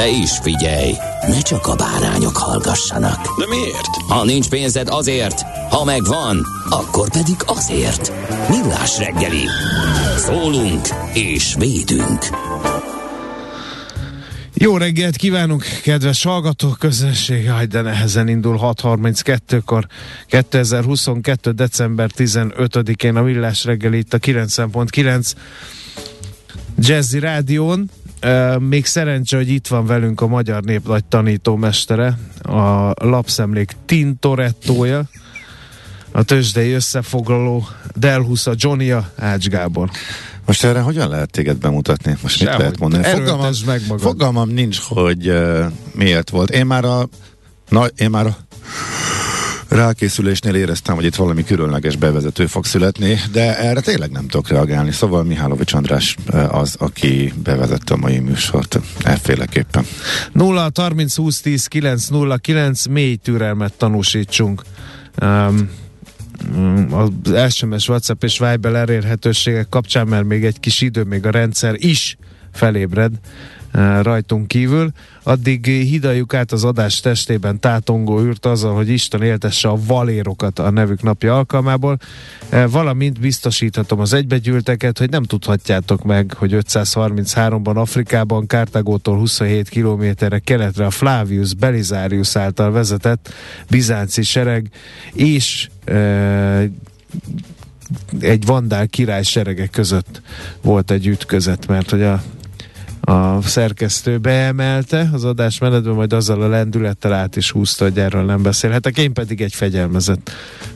De is figyelj, ne csak a bárányok hallgassanak. De miért? Ha nincs pénzed azért, ha megvan, akkor pedig azért. Millás reggeli. Szólunk és védünk. Jó reggelt kívánunk, kedves hallgatók, közönség, jaj, de nehezen indul 6.32-kor, 2022. december 15-én a Millás reggeli itt a 90.9 Jazzy Rádión. Még szerencse, hogy itt van velünk a magyar nép nagy tanítómestere, a lapszemlék Tintorettója, a tőzsdei összefoglaló Delhusa Johnny-a, Ács Gábor. Most erre hogyan lehet téged bemutatni? Most mit Sehogy. lehet mondani? Fogalmam, meg magad. fogalmam nincs, hogy uh, miért volt. Én már a na, én már a rákészülésnél éreztem, hogy itt valami különleges bevezető fog születni, de erre tényleg nem tudok reagálni. Szóval Mihálovics András uh, az, aki bevezette a mai műsort efféleképpen. 0 30 20 10 9 0 9 mély türelmet tanúsítsunk. Um, az SMS, WhatsApp és Viber elérhetőségek kapcsán, mert még egy kis idő, még a rendszer is felébred uh, rajtunk kívül. Addig hidaljuk át az adás testében tátongó űrt azzal, hogy Isten éltesse a valérokat a nevük napja alkalmából. Uh, valamint biztosíthatom az egybegyűlteket, hogy nem tudhatjátok meg, hogy 533-ban Afrikában Kártágótól 27 kilométerre keletre a Flavius Belisarius által vezetett bizánci sereg és uh, egy vandál király serege között volt egy ütközet, mert hogy a a szerkesztő beemelte az adás menetben, majd azzal a lendülettel át is húzta, hogy erről nem beszélhetek. Én pedig egy fegyelmezett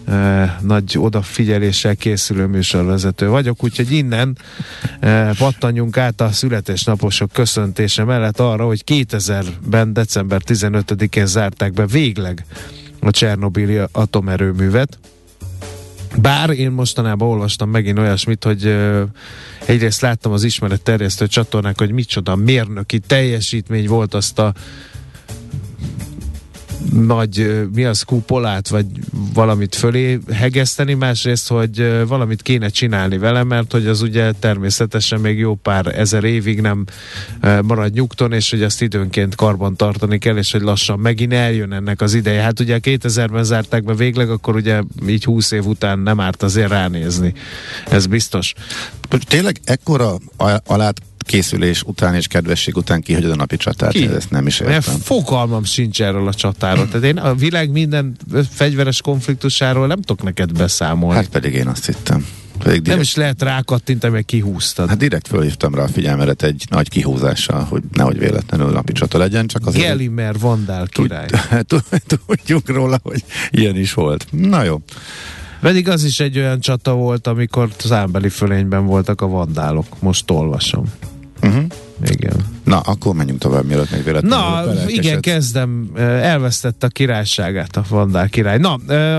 eh, nagy odafigyeléssel készülő műsorvezető vagyok, úgyhogy innen eh, pattanjunk át a születésnaposok köszöntése mellett arra, hogy 2000-ben december 15-én zárták be végleg a Csernobili atomerőművet, bár én mostanában olvastam megint olyasmit, hogy uh, egyrészt láttam az ismeret terjesztő csatornák, hogy micsoda mérnöki teljesítmény volt azt a nagy, mi az, kupolát, vagy valamit fölé hegeszteni, másrészt, hogy valamit kéne csinálni vele, mert hogy az ugye természetesen még jó pár ezer évig nem marad nyugton, és hogy azt időnként karban tartani kell, és hogy lassan megint eljön ennek az ideje. Hát ugye 2000-ben zárták be végleg, akkor ugye így 20 év után nem árt azért ránézni. Ez biztos. Tényleg ekkora alát készülés után és kedvesség után kihagyod a napi csatát? Ki? Ezt nem is Mert értem. fogalmam sincs erről a csatáról. Tehát én a világ minden fegyveres konfliktusáról nem tudok neked beszámolni. Hát pedig én azt hittem. Pedig nem direkt, is lehet rákattintani, meg kihúztad. hát direkt fölhívtam rá a figyelmedet egy nagy kihúzással, hogy nehogy véletlenül napi csata legyen, csak azért... Gelimer Vandál király. Tud- Tudjuk róla, hogy ilyen is volt. Na jó. Pedig az is egy olyan csata volt, amikor zámbeli fölényben voltak a vandálok. Most olvasom. Uh-huh. Igen. Na, akkor menjünk tovább, mielőtt még véletlenül Na, igen, kezdem. Elvesztette a királyságát a Vandál király. Na,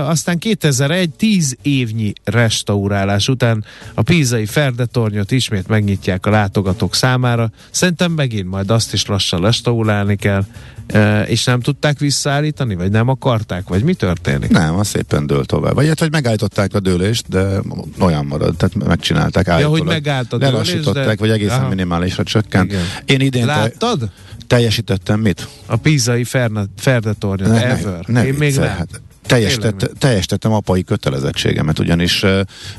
aztán 2001, 10 évnyi restaurálás után a pízai Ferdetornyot ismét megnyitják a látogatók számára. Szerintem megint majd azt is lassan restaurálni kell. És nem tudták visszaállítani, vagy nem akarták, vagy mi történik? Nem, az szépen dől tovább. Vagy hát, hogy megállították a dőlést, de olyan marad, tehát megcsinálták állítólag. hogy megállt a dőlés, de- vagy egészen Aha. minimálisra csökkent. Igen. Én idén te- Láttad? teljesítettem mit? A pízai Ferne- Ferdetornyot, Ne- ne- ever. ne Én még nem. hát teljesített, teljesítettem apai kötelezettségemet, ugyanis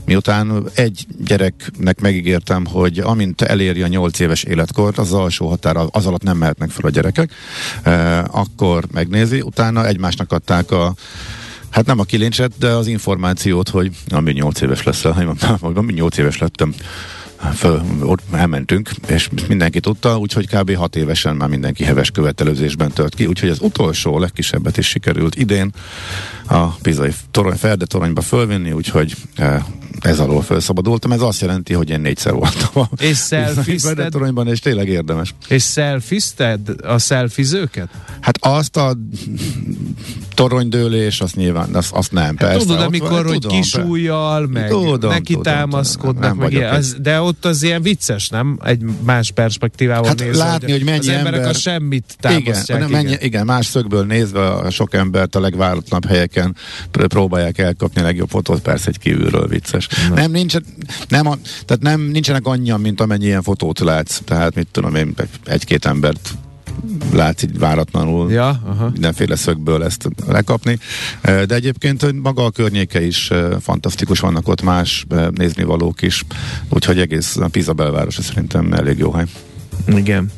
miután egy gyereknek megígértem, hogy amint eléri a 8 éves életkort, az alsó határ, az alatt nem mehetnek fel a gyerekek, akkor megnézi, utána egymásnak adták a Hát nem a kilincset, de az információt, hogy ami 8 éves lesz, ami 8 éves lettem, föl, ott elmentünk, és mindenki tudta, úgyhogy kb. 6 évesen már mindenki heves követelőzésben tört ki, úgyhogy az utolsó, legkisebbet is sikerült idén a Pizai torony, Ferde toronyba fölvinni, úgyhogy eh, ez alól felszabadultam. Ez azt jelenti, hogy én négyszer voltam a és szelfizted? toronyban, és tényleg érdemes. És szelfizted a szelfizőket? Hát azt a toronydőlés, azt nyilván, azt, azt nem, hát persze. Tudod, amikor, hogy tudom, kis ujjal, meg tudom, neki tudom, támaszkodnak, tudom, meg ilyen, az, de ott az ilyen vicces, nem? Egy más perspektívával hát nézve. látni, hogy mennyi az emberek ember, a semmit támasztják. Igen, mennyi, igen, más szögből nézve a sok embert a legváratlanabb helyeken próbálják elkapni a legjobb fotót, persze egy kívülről vicces. Na. Nem, nincs, nem, a, tehát nem, nincsenek annyian, mint amennyi ilyen fotót látsz. Tehát mit tudom én, egy-két embert látsz így váratlanul ja, aha. mindenféle szögből ezt lekapni. De egyébként maga a környéke is fantasztikus, vannak ott más néznivalók is, úgyhogy egész a Pisa belvárosa szerintem elég jó hely. Igen.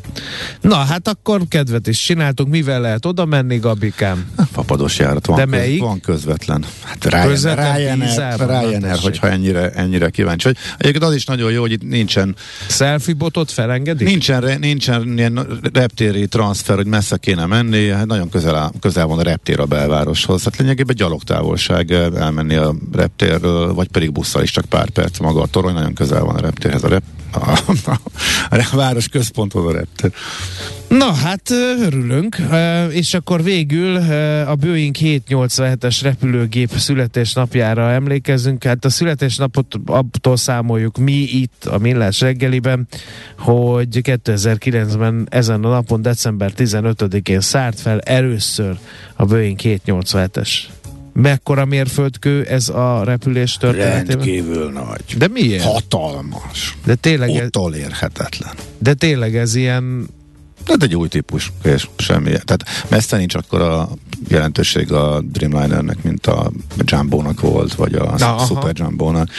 Na, hát akkor kedvet is csináltunk. Mivel lehet oda menni, Gabikám? Fapados járat van. De köz, melyik? Van közvetlen. Hát Ryanair, Ryanair, Ryanair hogyha ennyire, ennyire kíváncsi vagy. Egyébként az is nagyon jó, hogy itt nincsen... Selfie botot felengedik? Nincsen, nincsen ilyen reptéri transfer, hogy messze kéne menni. Hát nagyon közel, közel van a reptér a belvároshoz. Hát lényegében gyalogtávolság elmenni a reptérről, vagy pedig busszal is csak pár perc maga a torony, nagyon közel van a reptérhez. A, rep, a, a, a, város központhoz reptér. Na hát örülünk, és akkor végül a Boeing 787-es repülőgép születésnapjára emlékezünk. Hát a születésnapot attól számoljuk mi itt a Millás reggeliben, hogy 2009-ben ezen a napon, december 15-én szállt fel először a Boeing 787-es. Mekkora mérföldkő ez a repülés történetében? Rendkívül nagy. De miért? Hatalmas. De tényleg... Utolérhetetlen. De tényleg ez ilyen tehát egy új típus, és semmi. Tehát messze nincs akkor a jelentőség a Dreamlinernek, mint a Jumbo-nak volt, vagy a Na, Super Jumbo-nak.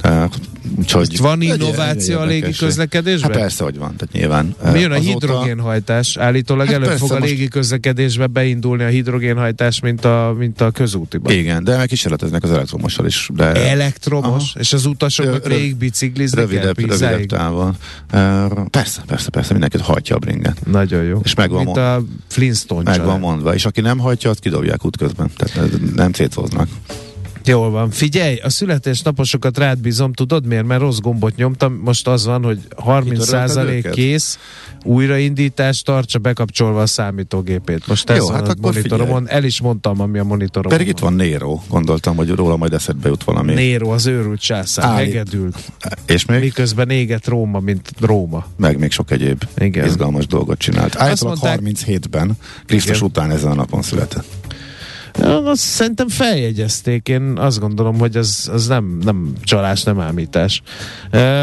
Tehát, úgyhogy van innováció egy, egy a légi közlekedésben? Hát persze, hogy van, tehát nyilván. Mi jön a azóta... hidrogénhajtás? Állítólag hát előbb fog a légi közlekedésbe beindulni a hidrogénhajtás, mint a, mint a közútiban. Igen, de meg kísérleteznek az elektromossal is. De... Elektromos? Aha. És az utasok végig bicikliznek rövidebb, rövidebb távon. Persze, persze, persze, mindenkit hajtja a bringet. Nagyon jó. És megvan mint a Flintstone Meg van mondva. És aki nem hajtja, azt kidobják útközben. Tehát nem cécoznak. Jól van. Figyelj, a születésnaposokat rád bízom, tudod miért? Mert rossz gombot nyomtam, most az van, hogy 30% kész, újraindítás, tartsa bekapcsolva a számítógépét. Most ez Jó, van hát a monitoromon, figyelj. el is mondtam, ami a monitoromon Pedig itt van Nero, gondoltam, hogy róla majd eszedbe jut valami. Nero, az őrült császár, hegedült. És még? Miközben éget Róma, mint Róma. Meg még sok egyéb Igen. izgalmas dolgot csinált. Általában mondták... 37-ben, Krisztus után ezen a napon született. Azt szerintem feljegyezték, én azt gondolom, hogy az, az nem, nem csalás, nem ámítás.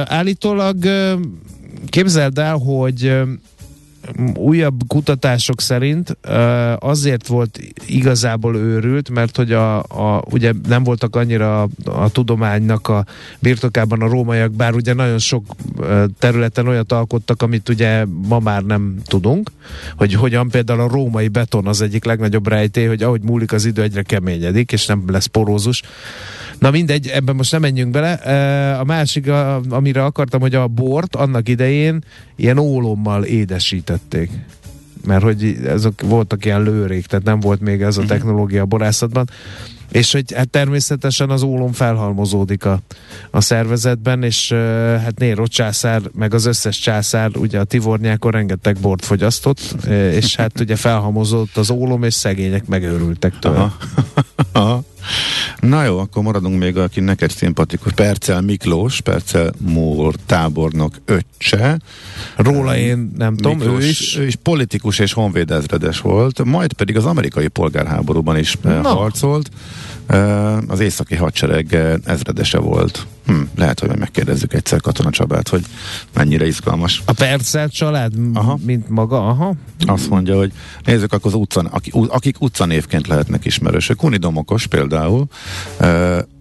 Állítólag képzeld el, hogy újabb kutatások szerint azért volt igazából őrült, mert hogy a, a, ugye nem voltak annyira a, a tudománynak a birtokában a rómaiak, bár ugye nagyon sok területen olyat alkottak, amit ugye ma már nem tudunk, hogy hogyan például a római beton az egyik legnagyobb rejtély, hogy ahogy múlik az idő egyre keményedik, és nem lesz porózus. Na mindegy, ebben most nem menjünk bele. A másik, amire akartam, hogy a bort annak idején ilyen ólommal édesítették mert hogy ezek voltak ilyen lőrék, tehát nem volt még ez a mhm. technológia a borászatban. És hogy hát természetesen az ólom felhalmozódik a, a szervezetben, és hát Néro császár, meg az összes császár ugye a Tivornyákon rengeteg bort fogyasztott, és hát ugye felhalmozódott az ólom, és szegények megőrültek tőle. Aha. Aha. Na jó, akkor maradunk még, aki neked szimpatikus. Percel Miklós, Percel Mór tábornok öccse. Róla én nem Miklós, tudom, ő is. Ő is politikus és honvédezredes volt, majd pedig az amerikai polgárháborúban is eh, Na. harcolt. az északi hadsereg ezredese volt. Hm, lehet, hogy megkérdezzük egyszer Katona Csabát, hogy mennyire izgalmas. A Percel család, aha. mint maga, aha. Azt mondja, hogy nézzük akkor az utcan, akik, akik utcanévként lehetnek ismerősök. Kuni Domokos például,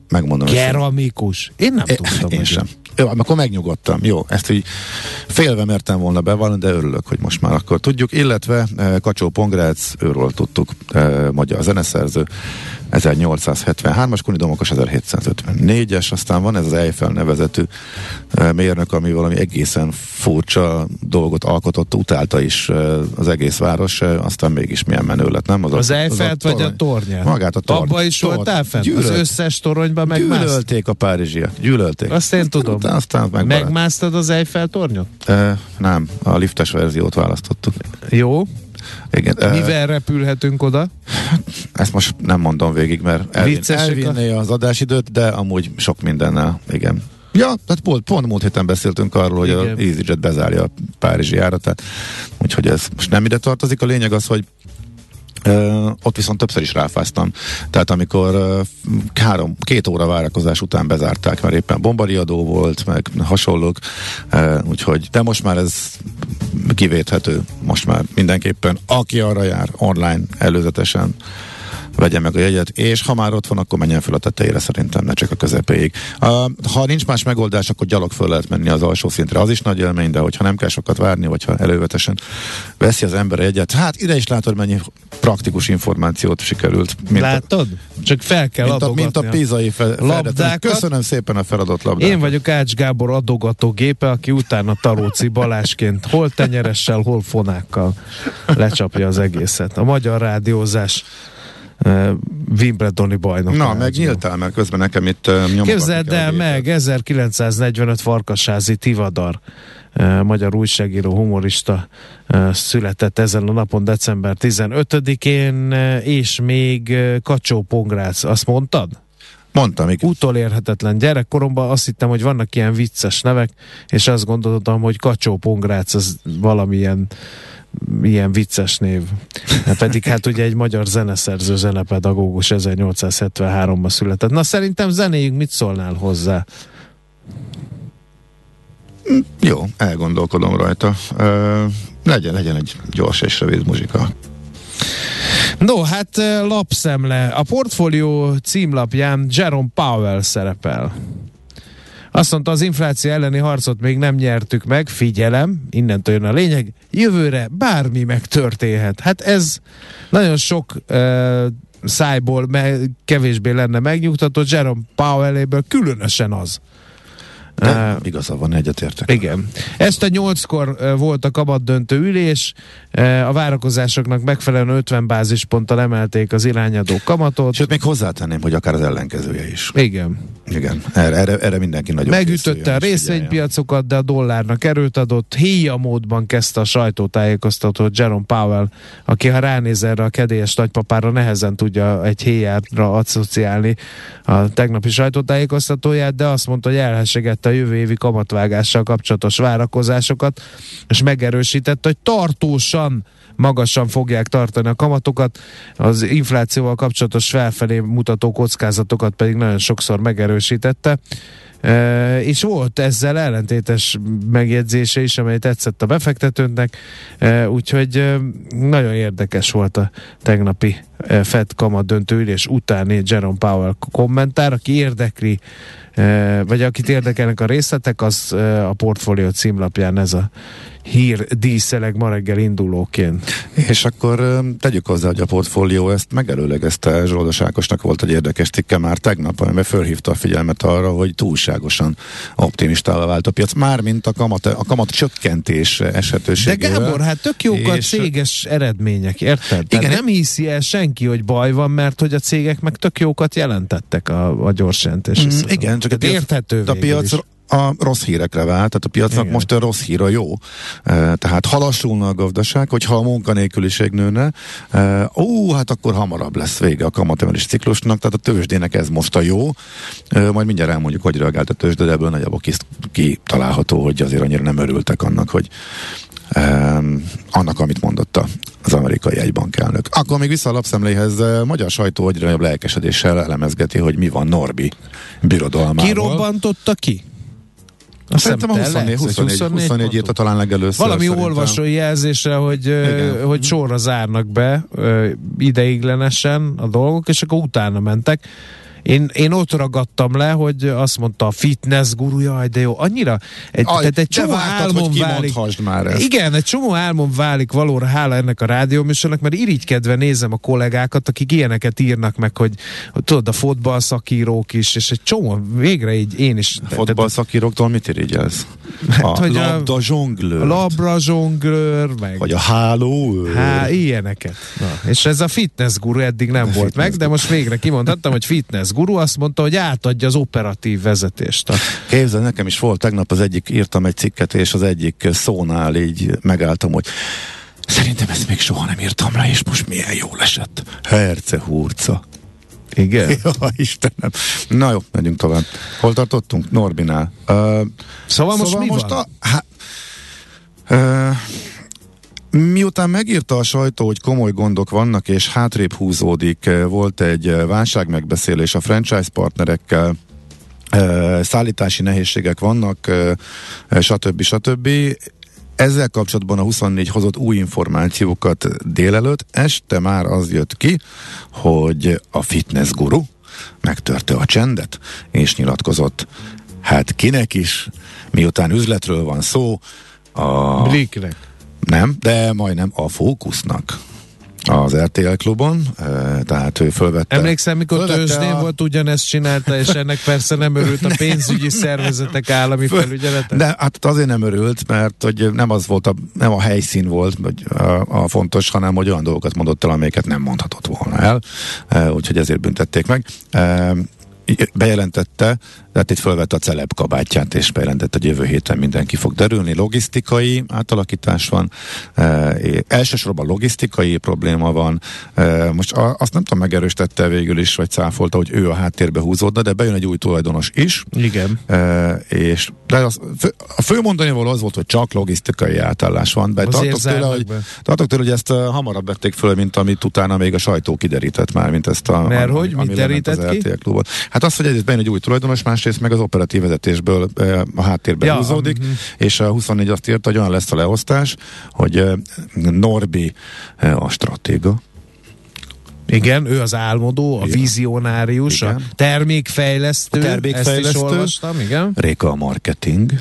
megmondom. Keramikus. Én nem tudtam. Én sem. Jó, akkor megnyugodtam. Jó, ezt így félve mertem volna bevallani, de örülök, hogy most már akkor tudjuk. Illetve Kacsó Pongrác, őről tudtuk, magyar zeneszerző, 1873-as, Kuni Domokos 1754-es, aztán van ez az Eiffel nevezetű mérnök, ami valami egészen furcsa dolgot alkotott, utálta is az egész város, aztán mégis milyen menő lett, nem? Az, az Eiffelt vagy a tornyát? Magát a torny. Abba is torny. voltál fent? Gyűlölt. Az összes toronyban megmásztad? Gyűlölték a párizsiak, gyűlölték. Azt én tudom. Aztán, aztán Megmásztad az Eiffel tornyot? E, nem, a liftes verziót választottuk. Jó. Igen. Mivel repülhetünk oda? Ezt most nem mondom végig, mert elvin, elvinné az adásidőt, de amúgy sok mindennel, igen. Ja, tehát pont, pont múlt héten beszéltünk arról, hogy Igen. a EasyJet bezárja a Párizsi járatát, úgyhogy ez most nem ide tartozik. A lényeg az, hogy Ott viszont többször is ráfáztam. Tehát amikor három, két óra várakozás után bezárták, mert éppen bombariadó volt, meg hasonlók, úgyhogy, de most már ez kivéthető, most már mindenképpen, aki arra jár online előzetesen, vegye meg a jegyet, és ha már ott van, akkor menjen fel a tetejére szerintem, ne csak a közepéig. Uh, ha nincs más megoldás, akkor gyalog föl lehet menni az alsó szintre, az is nagy élmény, de hogyha nem kell sokat várni, vagy ha elővetesen veszi az ember egyet, hát ide is látod, mennyi praktikus információt sikerült. Mint Látod? A, csak fel kell mint a, mint a pizai fe, labdákat. Köszönöm szépen a feladott labdát. Én vagyok Ács Gábor adogató gépe, aki utána Taróci Balásként hol tenyeressel, hol fonákkal lecsapja az egészet. A magyar rádiózás Wimbledoni bajnok. Na, megnyíltál, mert közben nekem itt uh, Képzeld el meg, 1945 Farkasházi Tivadar magyar újságíró, humorista született ezen a napon, december 15-én, és még Kacsó Pongrác, azt mondtad? Mondtam, igen. Utolérhetetlen gyerekkoromban azt hittem, hogy vannak ilyen vicces nevek, és azt gondoltam, hogy Kacsó Pongrác az valamilyen ilyen vicces név. Hát pedig hát ugye egy magyar zeneszerző, zenepedagógus 1873-ban született. Na szerintem zenéjünk, mit szólnál hozzá? Jó, elgondolkodom rajta. Legyen, legyen egy gyors és rövid muzsika. No, hát lapszemle. A portfólió címlapján Jerome Powell szerepel. Azt mondta, az infláció elleni harcot még nem nyertük meg, figyelem, innentől jön a lényeg, jövőre bármi megtörténhet. Hát ez nagyon sok uh, szájból me- kevésbé lenne megnyugtató, Jerome Powell-éből különösen az. De uh, igaza van, egyetértek. Igen. Ezt a nyolckor uh, volt a kamat döntő ülés, uh, a várakozásoknak megfelelően 50 bázisponttal emelték az irányadó kamatot. Sőt, még hozzátenném, hogy akár az ellenkezője is. Igen. Igen, erre, erre, erre mindenki nagyon Megütötte a részvénypiacokat, de a dollárnak erőt adott. Héja módban kezdte a sajtótájékoztatót Jerome Powell, aki ha ránéz erre a kedélyes nagypapára, nehezen tudja egy héjára asszociálni a tegnapi sajtótájékoztatóját, de azt mondta, hogy elhessegette a jövő évi kamatvágással kapcsolatos várakozásokat, és megerősítette, hogy tartósan magasan fogják tartani a kamatokat, az inflációval kapcsolatos felfelé mutató kockázatokat pedig nagyon sokszor megerősítette. E, és volt ezzel ellentétes megjegyzése is, amely tetszett a befektetőnek, e, úgyhogy e, nagyon érdekes volt a tegnapi Fed kamat döntőülés utáni Jerome Powell kommentár, aki érdekli, e, vagy akit érdekelnek a részletek, az e, a portfólió címlapján ez a hír díszeleg ma reggel indulóként. És akkor tegyük hozzá, hogy a portfólió ezt megelőlegezte Zsoldos Ákosnak volt egy érdekes tikke már tegnap, amiben fölhívta a figyelmet arra, hogy túlságosan optimistává vált a piac, mármint a kamat, a kamat csökkentés esetőségével. De Gábor, hát tök jók a céges eredmények, érted? Igen, Tehát nem hiszi el senki, hogy baj van, mert hogy a cégek meg tök jókat jelentettek a, a gyors jelentés. Mm, igen, csak a piac, érthető a piac a rossz hírekre vált, tehát a piacnak Igen. most a rossz hír a jó. Tehát halassulna a gazdaság, hogyha a munkanélküliség nőne, ó, hát akkor hamarabb lesz vége a kamatemelés ciklusnak, tehát a tőzsdének ez most a jó. Majd mindjárt elmondjuk, hogy reagált a tőzsde, de ebből nagyjából kitalálható, hogy azért annyira nem örültek annak, hogy e, annak, amit mondotta az amerikai amerikai jegybankelnök. Akkor még vissza a lapszemléhez, magyar sajtó egyre nagyobb lelkesedéssel elemezgeti, hogy mi van Norbi birodalmával. Ki robbantotta ki? Azt Szerintem a te 24, lehetsz, 24, 24, 24 írta talán legelőször. Valami szerintem. olvasói jelzésre, hogy, ö, hogy sorra zárnak be ideiglenesen a dolgok, és akkor utána mentek. Én, én ott ragadtam le, hogy azt mondta a fitness guru, jaj, de jó, annyira, egy, Aj, tehát egy csomó vártad, álmom válik. már ezt. Igen, egy csomó álmom válik valóra, hála ennek a rádióműsornak, mert irigykedve nézem a kollégákat, akik ilyeneket írnak meg, hogy, tudod, a fotball szakírók is, és egy csomó, végre így én is. Fotball szakíróktól mit irigyelsz? A Hát, a- labda zsonglőr. A labra zsonglőr, meg Vagy a háló. Há, ilyeneket. Na, és ez a fitness guru eddig nem volt meg, de most végre kimondhattam, hogy fitness guru azt mondta, hogy átadja az operatív vezetést. Képzeld, nekem is volt tegnap az egyik, írtam egy cikket, és az egyik szónál így megálltam, hogy szerintem ezt még soha nem írtam le, és most milyen jól esett. Herce hurca. igen. Ja, Istenem. Na jó, megyünk tovább. Hol tartottunk? Norbinál. Uh, Szóval most mi most van? A, há, uh, Miután megírta a sajtó, hogy komoly gondok vannak, és hátrébb húzódik, eh, volt egy eh, válságmegbeszélés a franchise partnerekkel, eh, szállítási nehézségek vannak, stb. stb. Ezzel kapcsolatban a 24 hozott új információkat délelőtt, este már az jött ki, hogy a fitness guru megtörte a csendet, és nyilatkozott, hát kinek is, miután üzletről van szó, a Bliknek. Nem, de majdnem a fókusznak az RTL klubon, eh, tehát ő fölvette. Emlékszem, mikor tőzsdén a- volt, ugyanezt csinálta, és ennek persze nem örült a pénzügyi szervezetek állami felügyelete. De hát azért nem örült, mert hogy nem az volt, a, nem a helyszín volt a, a fontos, hanem hogy olyan dolgokat mondott el, amelyeket nem mondhatott volna el, úgyhogy ezért büntették meg. E, bejelentette, tehát itt felvette a celeb kabátját, és bejelentette, hogy jövő héten mindenki fog derülni. Logisztikai átalakítás van, e, elsősorban logisztikai probléma van. E, most a, azt nem tudom, megerősítette végül is, vagy cáfolta, hogy ő a háttérbe húzódna, de bejön egy új tulajdonos is, Igen. E, és de az, a fő mondani való az volt, hogy csak logisztikai átállás van, de tartok tőle, hogy, tartok tőle, hogy ezt uh, hamarabb vették föl, mint amit utána még a sajtó kiderített már, mint ezt a... Mert ami- hogy? ami Mit derített ki? Klubot. Hát az, hogy egyrészt bejön egy új tulajdonos, másrészt meg az operatív vezetésből uh, a háttérbe Ja, húzódik, mhm. és a 24 azt írta, hogy olyan lesz a leosztás, hogy uh, Norbi uh, a stratéga, Igen, ő az álmodó, a Igen. vizionárius, a Igen. termékfejlesztő, A termékfejlesztő. ezt is olvastam, igen. Réka a marketing,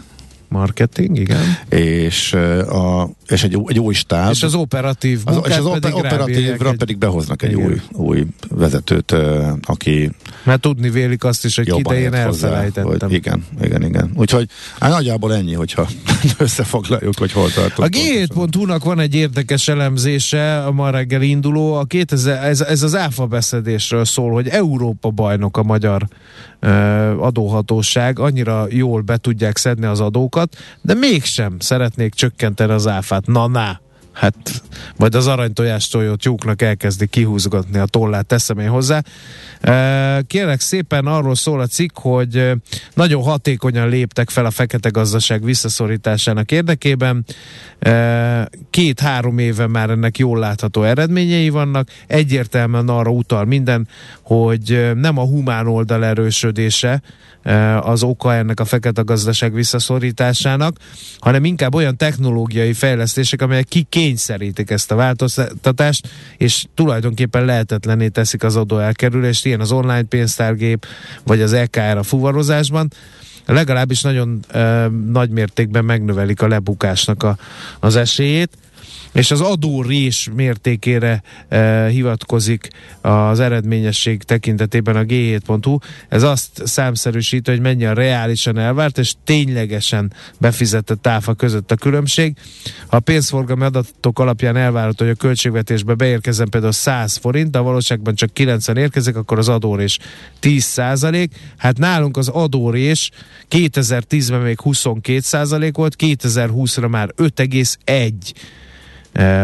Marketing, igen. és, a, és egy, egy új stáb. És az operatív Az, és az pedig oper- operatívra egy- pedig behoznak egy Igen. új, új vezetőt, aki Mert tudni vélik azt is, hogy jobban kit én ért hozzá, elfelejtettem. Hogy igen, igen, igen. Úgyhogy hát nagyjából ennyi, hogyha összefoglaljuk, hogy hol tartunk. A G7.hu-nak van egy érdekes elemzése, a ma reggel induló, a 2000, ez, ez az áfa beszedésről szól, hogy Európa bajnok a magyar adóhatóság, annyira jól be tudják szedni az adókat, de mégsem szeretnék csökkenteni az áfát. Na, na! Hát, majd az aranytojástojót tyúknak elkezdi kihúzgatni a tollát, teszem én hozzá. Kérlek szépen arról szól a cikk, hogy nagyon hatékonyan léptek fel a fekete gazdaság visszaszorításának érdekében. Két-három éve már ennek jól látható eredményei vannak. Egyértelműen arra utal minden, hogy nem a humán oldal erősödése az oka ennek a fekete gazdaság visszaszorításának, hanem inkább olyan technológiai fejlesztések, amelyek kikényszerítik ezt a változtatást, és tulajdonképpen lehetetlené teszik az adóelkerülést, ilyen az online pénztárgép, vagy az EKR a fuvarozásban. Legalábbis nagyon ö, nagy mértékben megnövelik a lebukásnak a, az esélyét és az adórés mértékére e, hivatkozik az eredményesség tekintetében a G7.hu. Ez azt számszerűsít, hogy mennyi a reálisan elvárt és ténylegesen befizetett áfa között a különbség. Ha a pénzforgalmi adatok alapján elvárható, hogy a költségvetésbe beérkezzen például 100 forint, de a valóságban csak 90 érkezik, akkor az adórés 10 százalék. Hát nálunk az adórés 2010-ben még 22 százalék volt, 2020-ra már 5,1 e,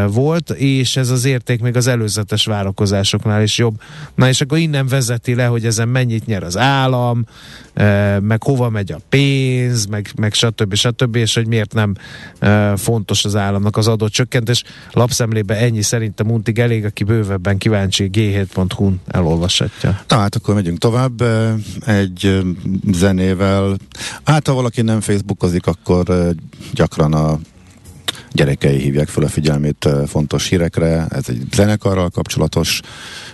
volt, és ez az érték még az előzetes várakozásoknál is jobb. Na és akkor innen vezeti le, hogy ezen mennyit nyer az állam, e, meg hova megy a pénz, meg, meg stb. stb. és hogy miért nem e, fontos az államnak az adott csökkentés. Lapszemlébe ennyi szerintem untig elég, aki bővebben kíváncsi g7.hu-n elolvashatja. Na hát akkor megyünk tovább e, egy e, zenével. Hát ha valaki nem Facebookozik, akkor e, gyakran a gyerekei hívják fel a figyelmét fontos hírekre. Ez egy zenekarral kapcsolatos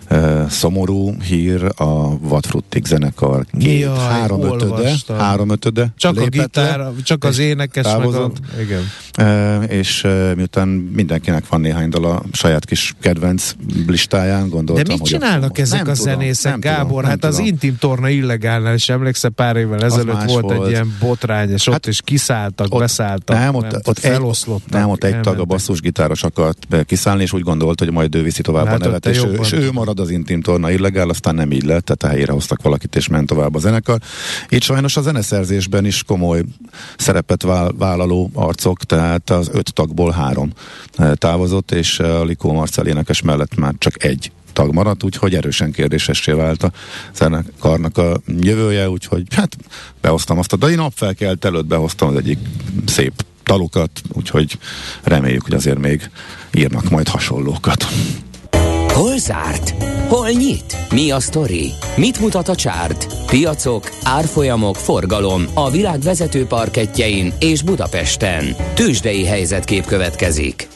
uh, szomorú hír, a Vadfruttik zenekar két, Jaj, három ötöde, három ötöde Csak a gitár, csak az énekes távozott, meg a, igen. Uh, és uh, miután mindenkinek van néhány dal a saját kis kedvenc listáján, gondoltam, De mit hogy csinálnak a, ezek nem a tudom, zenészek, nem Gábor? Tudom, hát tudom. az intim torna illegálnál, és emlékszel pár évvel ezelőtt volt, volt egy ilyen botrány, és hát ott is kiszálltak, ott, beszálltak, nem, ott, nem, ott feloszlottak. Nem, ott egy tag a basszusgitáros akart kiszállni, és úgy gondolt, hogy majd ő viszi tovább hát a nevet, és ő, és ő marad az intim torna illegál, aztán nem így lett, tehát a helyére hoztak valakit, és ment tovább a zenekar. Így sajnos a zeneszerzésben is komoly szerepet vállaló arcok, tehát az öt tagból három eh, távozott, és a Likó Marcel énekes mellett már csak egy tag maradt, úgyhogy erősen kérdésessé vált a zenekarnak a jövője, úgyhogy hát behoztam azt a, de én napfelkelt előtt behoztam az egyik szép dalukat, úgyhogy reméljük, hogy azért még írnak majd hasonlókat. Hol zárt? Hol nyit? Mi a sztori? Mit mutat a csárt? Piacok, árfolyamok, forgalom a világ vezető parketjein és Budapesten. Tősdei helyzetkép következik.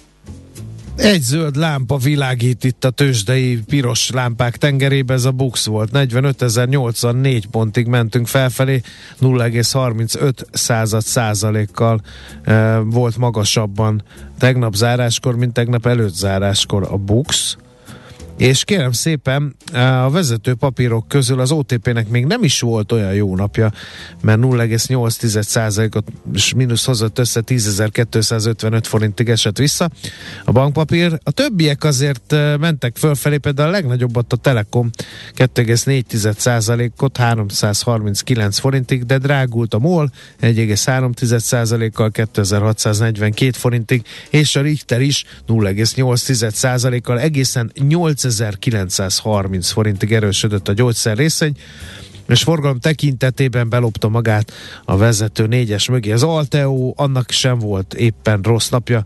Egy zöld lámpa világít itt a tőzsdei piros lámpák tengerébe, ez a Bux volt. 45.084 pontig mentünk felfelé, 0,35 század százalékkal e, volt magasabban tegnap záráskor, mint tegnap előtt záráskor a Bux. És kérem szépen, a vezető papírok közül az OTP-nek még nem is volt olyan jó napja, mert 0,8%-ot és mínusz hozott össze 10.255 forintig esett vissza a bankpapír. A többiek azért mentek fölfelé, például a legnagyobbat a Telekom 2,4%-ot 339 forintig, de drágult a MOL 1,3%-kal 2642 forintig, és a Richter is 0,8%-kal egészen 8 8930 forintig erősödött a gyógyszer részegy, és forgalom tekintetében belopta magát a vezető négyes mögé. Az Alteo annak sem volt éppen rossz napja,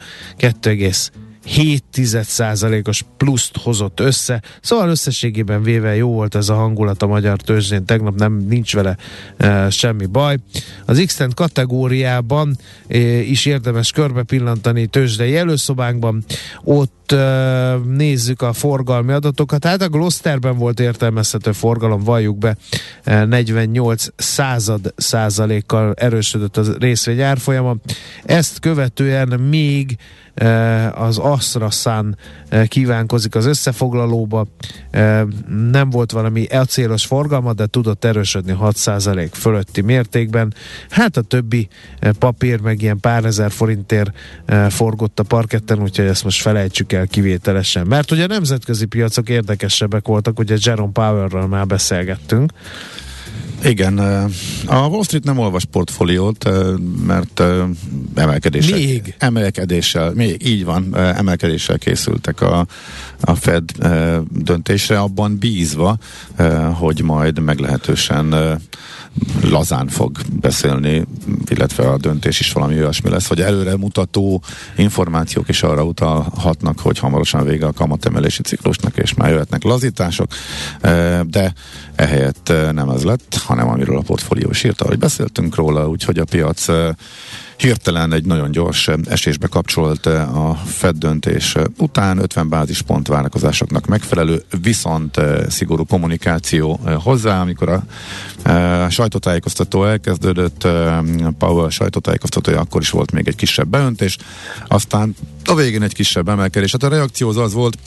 7%-os pluszt hozott össze. Szóval összességében véve jó volt ez a hangulat a magyar tőzsdén, tegnap nem nincs vele e, semmi baj. Az x kategóriában e, is érdemes körbe pillantani tőzsdei előszobánkban. Ott e, nézzük a forgalmi adatokat. Hát a Glosterben volt értelmezhető forgalom, valljuk be, e, 48 század százalékkal erősödött a részvény árfolyama. Ezt követően még az Asrasan kívánkozik az összefoglalóba. Nem volt valami acélos forgalma, de tudott erősödni 6% fölötti mértékben. Hát a többi papír meg ilyen pár ezer forintért forgott a parketten, úgyhogy ezt most felejtsük el kivételesen. Mert ugye a nemzetközi piacok érdekesebbek voltak, ugye Jerome Powerről már beszélgettünk. Igen, a Wall Street nem olvas portfóliót, mert emelkedéssel, még. emelkedéssel, még így van, emelkedéssel készültek a, a Fed döntésre, abban bízva, hogy majd meglehetősen lazán fog beszélni, illetve a döntés is valami olyasmi lesz, hogy előre mutató információk is arra utalhatnak, hogy hamarosan vége a kamatemelési ciklusnak, és már jöhetnek lazítások, de ehelyett nem ez lett, hanem amiről a portfólió is írta, hogy beszéltünk róla, úgyhogy a piac hirtelen egy nagyon gyors esésbe kapcsolt a Fed döntés után 50 bázispont várakozásoknak megfelelő, viszont szigorú kommunikáció hozzá, amikor a, a sajtótájékoztató elkezdődött, Powell sajtótájékoztatója, akkor is volt még egy kisebb beöntés, aztán a végén egy kisebb emelkedés. Hát a reakció az az volt,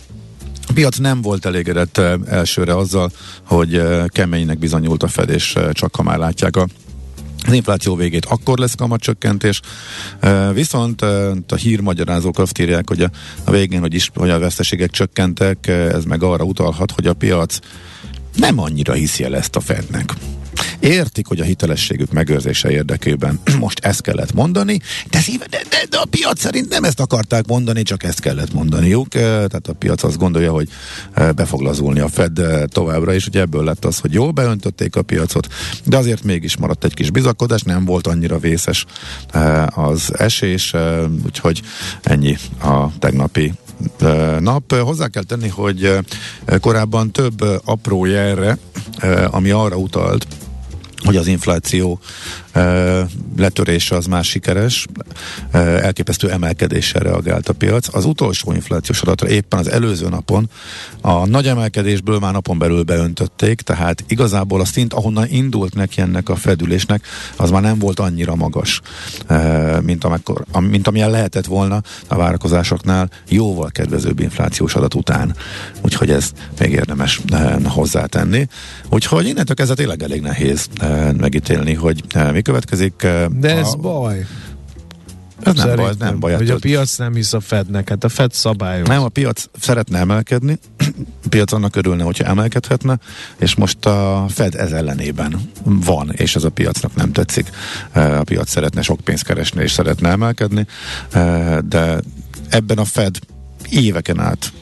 a piac nem volt elégedett elsőre azzal, hogy keménynek bizonyult a fedés, csak ha már látják a az infláció végét akkor lesz kamatcsökkentés, viszont a hírmagyarázók azt írják, hogy a, a végén, hogy, is, hogy a veszteségek csökkentek, ez meg arra utalhat, hogy a piac nem annyira hiszi el ezt a Fednek. Értik, hogy a hitelességük megőrzése érdekében most ezt kellett mondani, de, de, de, de a piac szerint nem ezt akarták mondani, csak ezt kellett mondaniuk. Tehát a piac azt gondolja, hogy be fog lazulni a Fed továbbra is, ugye ebből lett az, hogy jól beöntötték a piacot, de azért mégis maradt egy kis bizakodás, nem volt annyira vészes az esés, úgyhogy ennyi a tegnapi nap. Hozzá kell tenni, hogy korábban több apró jelre, ami arra utalt, hogy az infláció letörése az már sikeres, elképesztő emelkedéssel reagált a piac. Az utolsó inflációs adatra éppen az előző napon a nagy emelkedésből már napon belül beöntötték, tehát igazából a szint, ahonnan indult neki ennek a fedülésnek, az már nem volt annyira magas, mint, amikor, mint amilyen lehetett volna a várakozásoknál jóval kedvezőbb inflációs adat után. Úgyhogy ez még érdemes hozzátenni. Úgyhogy innentől kezdve tényleg elég nehéz megítélni, hogy mi következik. De ez a... baj. Ez nem baj, nem baj. Hogy a piac nem hisz a Fednek, hát a Fed szabályoz. Nem, a piac szeretne emelkedni, a piac annak örülne, hogyha emelkedhetne, és most a Fed ez ellenében van, és ez a piacnak nem tetszik. A piac szeretne sok pénzt keresni, és szeretne emelkedni, de ebben a Fed éveken át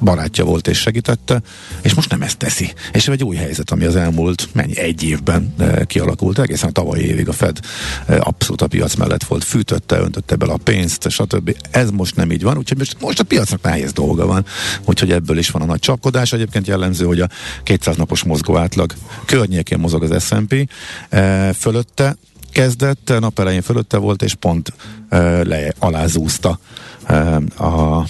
barátja volt és segítette, és most nem ezt teszi. És egy új helyzet, ami az elmúlt mennyi egy évben e, kialakult, egészen a tavalyi évig a Fed e, abszolút a piac mellett volt, fűtötte, öntötte bele a pénzt, stb. Ez most nem így van, úgyhogy most, most a piacnak nehéz dolga van, úgyhogy ebből is van a nagy csapkodás. Egyébként jellemző, hogy a 200 napos mozgó átlag környékén mozog az S&P, e, fölötte kezdett, nap elején fölötte volt, és pont e, le, alázúzta a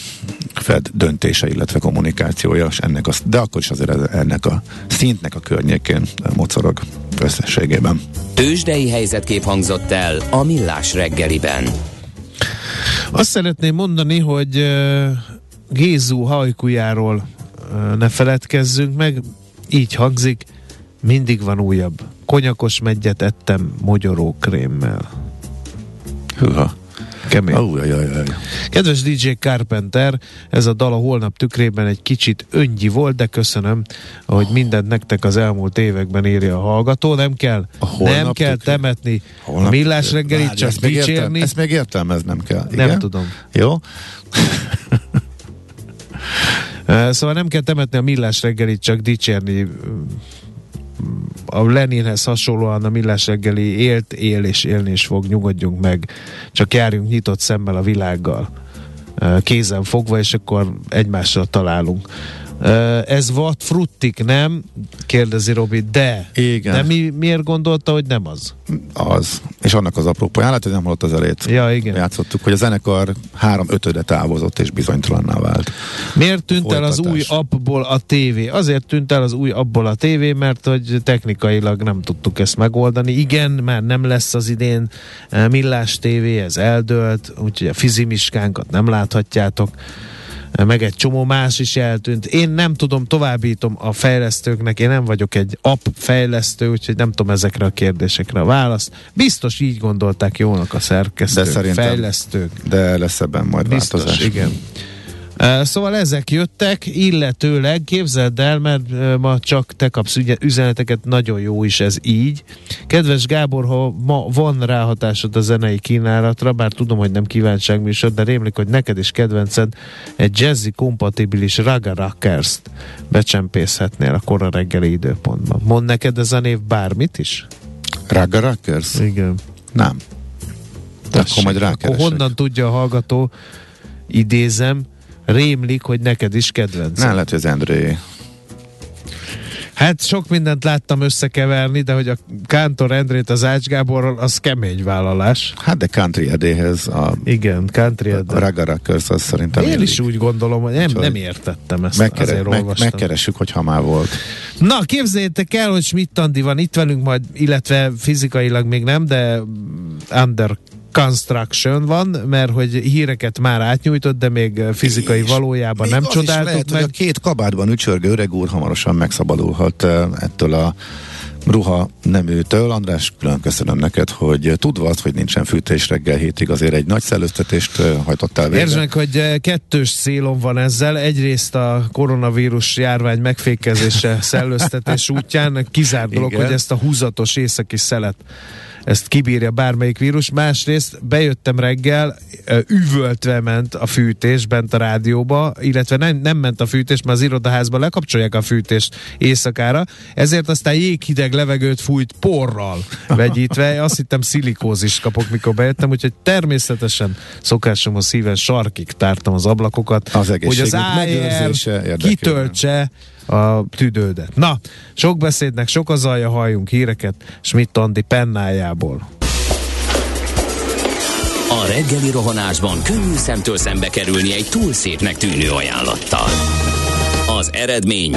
Fed döntése, illetve kommunikációja, és ennek a, de akkor is azért ennek a szintnek a környékén mocorog összességében. Tőzsdei helyzetkép hangzott el a Millás reggeliben. Azt szeretném mondani, hogy uh, Gézu hajkujáról uh, ne feledkezzünk meg, így hangzik, mindig van újabb. Konyakos megyet ettem mogyorókrémmel. Hűha. Kemény. Oh, jaj, jaj. Kedves DJ Carpenter, ez a dal a holnap tükrében egy kicsit öngyi volt, de köszönöm, hogy mindent nektek az elmúlt években írja a hallgató. Nem kell, nem kell tükré. temetni holnap a millás reggelit, csak ezt dicsérni. Értel, ezt még értelmeznem kell. Igen? Nem tudom. Jó. szóval nem kell temetni a millás reggelit, csak dicsérni a Leninhez hasonlóan a millás reggeli élt, él és élni is fog, nyugodjunk meg, csak járjunk nyitott szemmel a világgal, kézen fogva, és akkor egymással találunk. Ez vad fruttik, nem? Kérdezi Robi, de. Igen. De mi, miért gondolta, hogy nem az? Az. És annak az apropóján, hát, hogy nem hallott az elét. Ja, igen. Játszottuk, hogy a zenekar három ötöde távozott és bizonytalanná vált. Miért tűnt Folytatás. el az új appból a tévé? Azért tűnt el az új appból a tévé, mert hogy technikailag nem tudtuk ezt megoldani. Igen, már nem lesz az idén millás tévé, ez eldőlt, úgyhogy a fizimiskánkat nem láthatjátok meg egy csomó más is eltűnt. Én nem tudom, továbbítom a fejlesztőknek, én nem vagyok egy app fejlesztő, úgyhogy nem tudom ezekre a kérdésekre a választ. Biztos így gondolták jónak a szerkesztők, de fejlesztők. De lesz ebben majd Biztos, változás. igen. Szóval ezek jöttek, illetőleg képzeld el, mert ma csak te kapsz üzeneteket, nagyon jó is ez így. Kedves Gábor, ha ma van ráhatásod a zenei kínálatra, bár tudom, hogy nem kívánság műsor, de rémlik, hogy neked is kedvenced egy jazzy kompatibilis Raga Rockers-t becsempészhetnél a kora reggeli időpontban. Mond neked ez a név bármit is? Raga Rockers? Igen. Nem. Tessék. Akkor majd rákeresek. Akkor honnan tudja a hallgató, idézem, rémlik, hogy neked is kedvenc. Nem lehet, hogy az André. Hát sok mindent láttam összekeverni, de hogy a Kántor Endrét az Ács Gáborral, az kemény vállalás. Hát de Country Edéhez a, Igen, Country Edé. A Raga az szerintem Én is úgy gondolom, hogy nem, nem értettem ezt. Megkere, meg, megkeressük, hogy ha már volt. Na, képzeljétek el, hogy Schmidt Andi van itt velünk majd, illetve fizikailag még nem, de under construction van, mert hogy híreket már átnyújtott, de még fizikai és valójában nem csodáltuk lehet, meg. Hogy a két kabátban ücsörgő öreg úr hamarosan megszabadulhat ettől a ruha neműtől. András, külön köszönöm neked, hogy tudva azt, hogy nincsen fűtés reggel hétig, azért egy nagy szellőztetést ö, hajtottál végre. Érzsnek, hogy eh, kettős célom van ezzel. Egyrészt a koronavírus járvány megfékezése, szellőztetés útján kizárt dolog, hogy ezt a húzatos északi szelet ezt kibírja bármelyik vírus. Másrészt bejöttem reggel, üvöltve ment a fűtés bent a rádióba, illetve nem, nem ment a fűtés, mert az irodaházban lekapcsolják a fűtést éjszakára, ezért aztán jéghideg levegőt fújt porral vegyítve. Azt hittem szilikózis kapok, mikor bejöttem, úgyhogy természetesen szokásomhoz szíven sarkig tártam az ablakokat, Az hogy az AR kitöltse a tüdődet. Na, sok beszédnek sok az alja, halljunk híreket Schmidt Andi pennájából. A reggeli rohanásban könnyű szemtől szembe kerülni egy túl szépnek tűnő ajánlattal. Az eredmény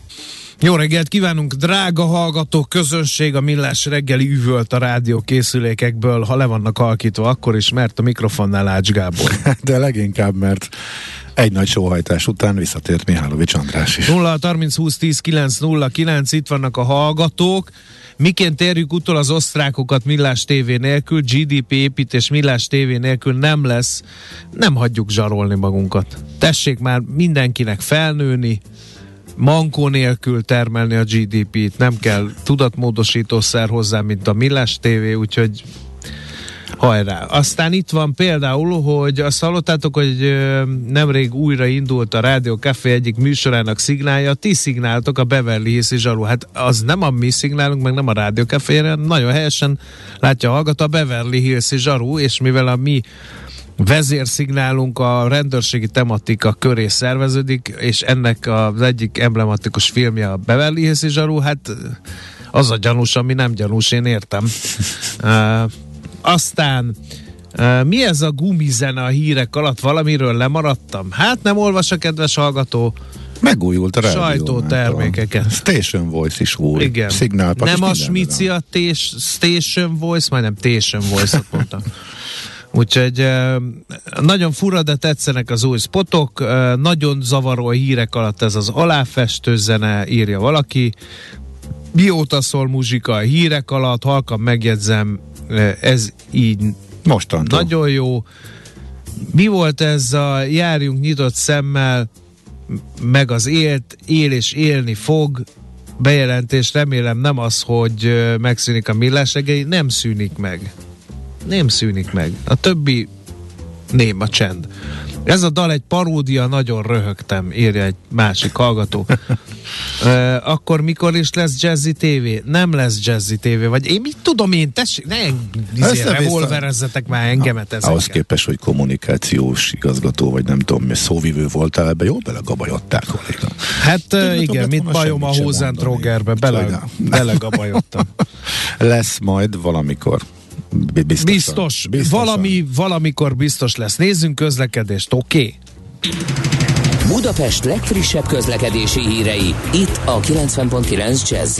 Jó reggelt kívánunk, drága hallgató közönség, a Millás reggeli üvölt a rádió készülékekből, ha le vannak alkítva, akkor is, mert a mikrofonnál Ács Gábor. De leginkább, mert egy nagy sóhajtás után visszatért Mihálovics András is. 0 30 20 10 9 0 9, itt vannak a hallgatók. Miként érjük utol az osztrákokat Millás TV nélkül, GDP építés Millás TV nélkül nem lesz, nem hagyjuk zsarolni magunkat. Tessék már mindenkinek felnőni, mankó nélkül termelni a GDP-t, nem kell tudatmódosítószer hozzá, mint a Millás TV, úgyhogy hajrá. Aztán itt van például, hogy azt hallottátok, hogy nemrég újra indult a Rádió Café egyik műsorának szignálja, ti szignáltok a Beverly Hills Zsaru. Hát az nem a mi szignálunk, meg nem a Rádió Café-re, nagyon helyesen látja a hallgató a Beverly Hills Zsaru, és mivel a mi vezérszignálunk a rendőrségi tematika köré szerveződik, és ennek az egyik emblematikus filmje a Beverly Hills Zsaru, hát az a gyanús, ami nem gyanús, én értem. Uh, aztán uh, mi ez a gumizene a hírek alatt? Valamiről lemaradtam? Hát nem olvas a kedves hallgató. Megújult a. Sajtótermékeket. Station Voice is új. Igen. Szignálpak is nem a Smici a tés, Station Voice, majdnem Station Voice-ot mondtam. Úgyhogy nagyon fura, de tetszenek az új spotok, nagyon zavaró a hírek alatt ez az aláfestő zene, írja valaki. Mióta szól muzsika a hírek alatt, halkan megjegyzem, ez így Mostantól. nagyon jó. Mi volt ez a járjunk nyitott szemmel, meg az élt, él és élni fog bejelentés, remélem nem az, hogy megszűnik a millás reggeli, nem szűnik meg. Nem szűnik meg. A többi néma csend. Ez a dal egy paródia, nagyon röhögtem, írja egy másik hallgató. Ö, akkor mikor is lesz Jazzy TV? Nem lesz Jazzy TV, vagy én mit tudom én, tessék, ne izé, revolverezzetek már engemet ezekkel. Ahhoz képest, hogy kommunikációs igazgató, vagy nem tudom, mi szóvivő voltál ebbe, jól belegabajodtál, kolléga. Hát Többet igen, mit bajom a semmit sem Hózent mondani. Rogerbe, bele, belegabajodtam. Lesz majd valamikor. Biztos. Biztos, valami, valamikor biztos lesz. Nézzünk közlekedést, oké? Okay? Budapest legfrissebb közlekedési hírei, itt a 90.9 jazz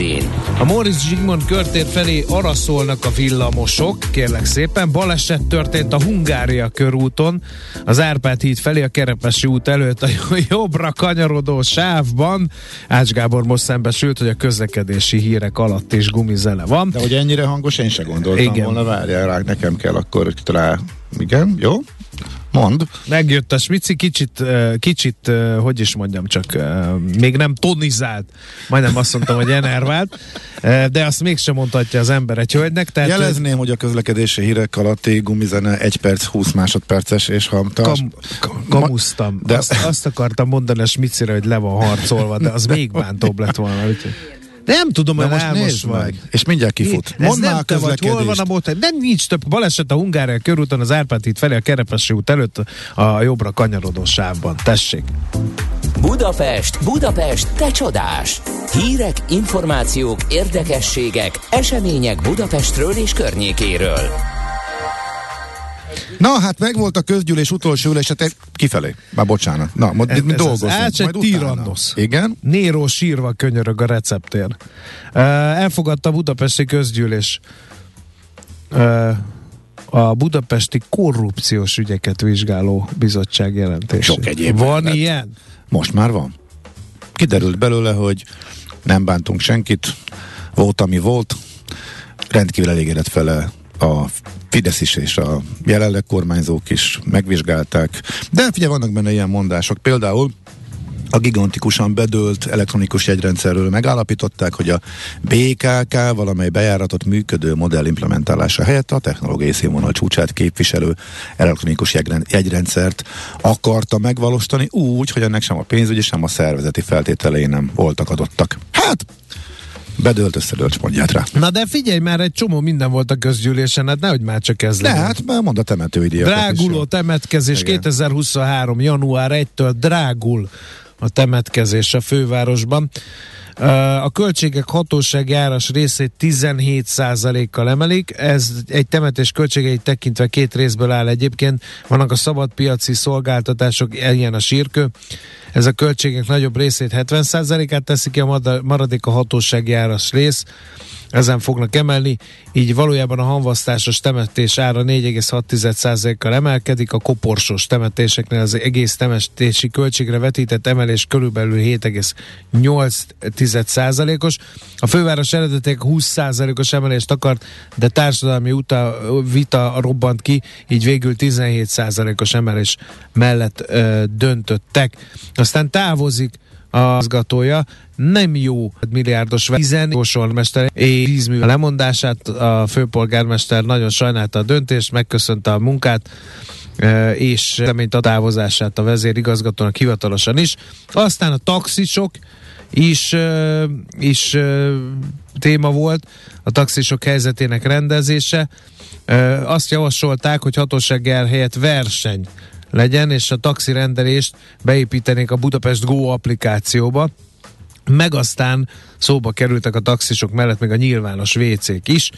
A Móricz Zsigmond körtér felé arra szólnak a villamosok, kérlek szépen. Baleset történt a Hungária körúton, az Árpád híd felé a Kerepesi út előtt a jobbra kanyarodó sávban. Ács Gábor most szembesült, hogy a közlekedési hírek alatt is gumizene van. De hogy ennyire hangos, én se gondoltam Igen. volna, várjál rá, nekem kell akkor rá. Igen, jó? Mond. Megjött a smici, kicsit, kicsit, hogy is mondjam, csak még nem tonizált, majdnem azt mondtam, hogy enervált, de azt mégsem mondhatja az ember egy hölgynek. Tehát Jelezném, hogy a közlekedési hírek alatti gumizene 1 perc 20 másodperces, és ha Kam, kam, kamusztam. De- azt, azt akartam mondani a smicire, hogy le van harcolva, de az még bántóbb lett volna. Úgyhogy. Nem tudom, hogy most nézd vagy. meg, és mindjárt kifut. Mondd már a vagy, hol van a közlekedést. bot? Nem nincs több baleset a Hungária körúton, az Árpád híd felé, a Kerepesi út előtt, a jobbra kanyarodó sávban. Tessék. Budapest, Budapest, te csodás! Hírek, információk, érdekességek, események Budapestről és környékéről. Na, hát megvolt a közgyűlés utolsó ülése, te kifelé. Már bocsánat. Na, mo- Ez- mi ez dolgozunk. Majd utána. Tyrannos. Igen? Néró sírva könyörög a receptér. Uh, elfogadta a budapesti közgyűlés a budapesti korrupciós ügyeket vizsgáló bizottság jelentését. Sok egyéb Van lett. ilyen? Most már van. Kiderült belőle, hogy nem bántunk senkit, volt, ami volt, rendkívül elégedett fele a Fidesz is és a jelenleg kormányzók is megvizsgálták. De figyelj, vannak benne ilyen mondások. Például a gigantikusan bedőlt elektronikus jegyrendszerről megállapították, hogy a BKK valamely bejáratot működő modell implementálása helyett a technológiai színvonal csúcsát képviselő elektronikus jegyrendszert akarta megvalósítani úgy, hogy ennek sem a pénzügyi, sem a szervezeti feltételei nem voltak adottak. Hát, bedőlt, összedőlt, mondját rá. Na de figyelj, már egy csomó minden volt a közgyűlésen, hát nehogy már csak ez De legyen. hát, már mondd a temetőidéket Dráguló temetkezés Igen. 2023. január 1-től drágul a temetkezés a fővárosban. A költségek hatósági áras részét 17%-kal emelik, ez egy temetés költségeit tekintve két részből áll egyébként, vannak a szabadpiaci szolgáltatások, ilyen a sírkő, ez a költségek nagyobb részét 70%-át teszi ki, a maradék a hatósági áras rész, ezen fognak emelni, így valójában a hamvasztásos temetés ára 4,6%-kal emelkedik, a koporsos temetéseknél az egész temetési költségre vetített emelés körülbelül 7,8%-os. A főváros eredetileg 20%-os emelést akart, de társadalmi uta, vita robbant ki, így végül 17%-os emelés mellett ö, döntöttek. Aztán távozik a igazgatója, nem jó milliárdos 10 mester és 10 mű lemondását, a főpolgármester nagyon sajnálta a döntést, megköszönte a munkát, és reményt a távozását a vezérigazgatónak hivatalosan is. Aztán a taxisok is, is téma volt, a taxisok helyzetének rendezése. Azt javasolták, hogy hatósági ár helyett verseny legyen, és a taxi rendelést beépítenék a Budapest Go applikációba, meg aztán szóba kerültek a taxisok mellett még a nyilvános WC-k is,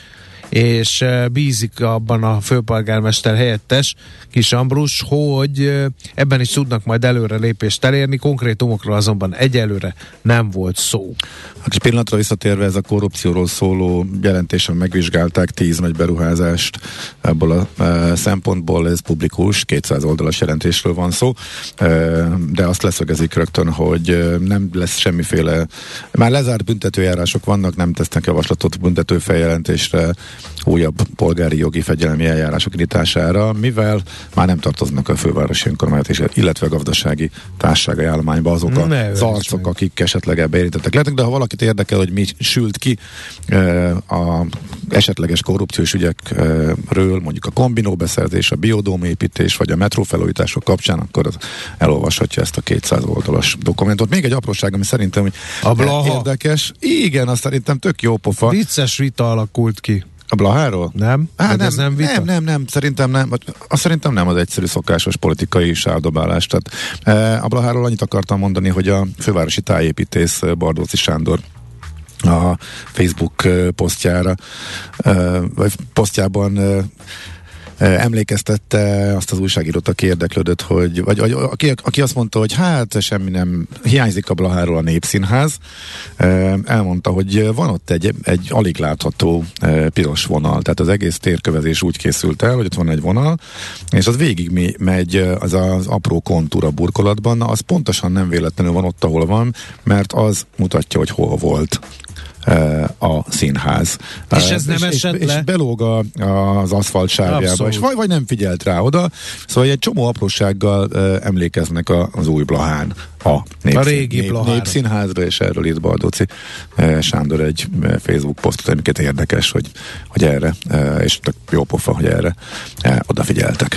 és bízik abban a főpolgármester helyettes Kis Ambrus, hogy ebben is tudnak majd előre lépést elérni, konkrétumokról azonban egyelőre nem volt szó. Hát egy pillanatra visszatérve ez a korrupcióról szóló jelentésen megvizsgálták 10 nagy beruházást ebből a e, szempontból, ez publikus, 200 oldalas jelentésről van szó, e, de azt leszögezik rögtön, hogy e, nem lesz semmiféle, már lezárt büntetőjárások vannak, nem tesznek javaslatot büntető feljelentésre, újabb polgári jogi fegyelmi eljárások indítására, mivel már nem tartoznak a fővárosi önkormányzat, illetve a gazdasági társasági állományba azok a Ne az arcok, meg. akik esetleg ebbe érintettek lehetnek, de ha valakit érdekel, hogy mi sült ki e, a esetleges korrupciós ügyekről, mondjuk a kombinó beszerzés, a biodóm építés, vagy a metrófelújítások kapcsán, akkor az elolvashatja ezt a 200 oldalas dokumentumot. Még egy apróság, ami szerintem hogy A Blaha. érdekes. Igen, azt szerintem tök jó pofa. Vicces vita alakult ki, A Blaháról? nem? Á, nem, ez nem vita? nem, nem, nem, szerintem nem. Azt szerintem nem az egyszerű szokásos politikai sárdobálás. Tehát, e, a Blaháról annyit akartam mondani, hogy a fővárosi tájépítész e, Bardóci Sándor a Facebook e, posztjára, vagy posztjában emlékeztette azt az újságírót, aki érdeklődött, hogy, vagy, vagy aki, aki azt mondta, hogy hát semmi nem, hiányzik a Blaháról a Népszínház. Elmondta, hogy van ott egy, egy alig látható piros vonal, tehát az egész térkövezés úgy készült el, hogy ott van egy vonal, és az végig megy az az apró kontúra burkolatban, az pontosan nem véletlenül van ott, ahol van, mert az mutatja, hogy hol volt a színház. És ez nem és, esett és, le? és belóg a, az aszfalt sávjába, és vagy, vagy nem figyelt rá oda, szóval egy csomó aprósággal emlékeznek a, az új Blahán. A, népszín, A régi Blahára. népszínházra, és erről itt Baldóci Sándor egy Facebook posztot, amiket érdekes, hogy, hogy erre, és jó pofa, hogy erre odafigyeltek.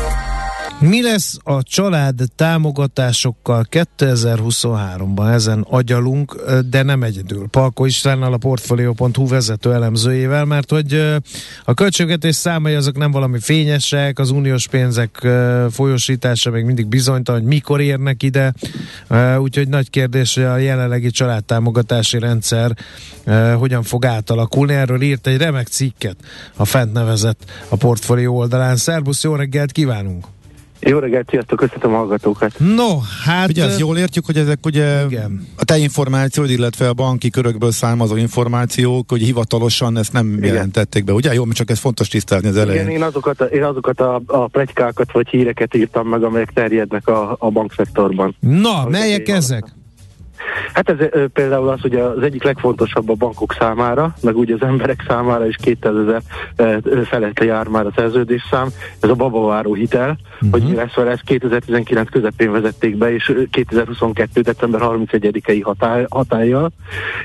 Mi lesz a család támogatásokkal 2023-ban? Ezen agyalunk, de nem egyedül. Palko Istvánnal a Portfolio.hu vezető elemzőjével, mert hogy a költségvetés számai azok nem valami fényesek, az uniós pénzek folyosítása még mindig bizonytalan, hogy mikor érnek ide, úgyhogy nagy kérdés, hogy a jelenlegi családtámogatási rendszer hogyan fog átalakulni. Erről írt egy remek cikket a fent nevezett a Portfolio oldalán. Szerbusz, jó reggelt kívánunk! Jó reggelt, sziasztok, köszönöm a hallgatókat. No, hát... Ugye azt jól értjük, hogy ezek ugye igen. a te információd, illetve a banki körökből származó információk, hogy hivatalosan ezt nem igen. jelentették be, ugye? Jó, csak ez fontos tisztázni az elején. Igen, én azokat, a, én azokat a, a plegykákat vagy híreket írtam meg, amelyek terjednek a, a bankszektorban. Na, melyek ezek? Hát ez ö, például az, hogy az egyik legfontosabb a bankok számára, meg úgy az emberek számára is 200 ezer felett jár már a szerződésszám, ez a babaváró hitel, uh-huh. hogy mi lesz vele, ezt 2019 közepén vezették be, és 2022. december 31-i hatály, hatállyal,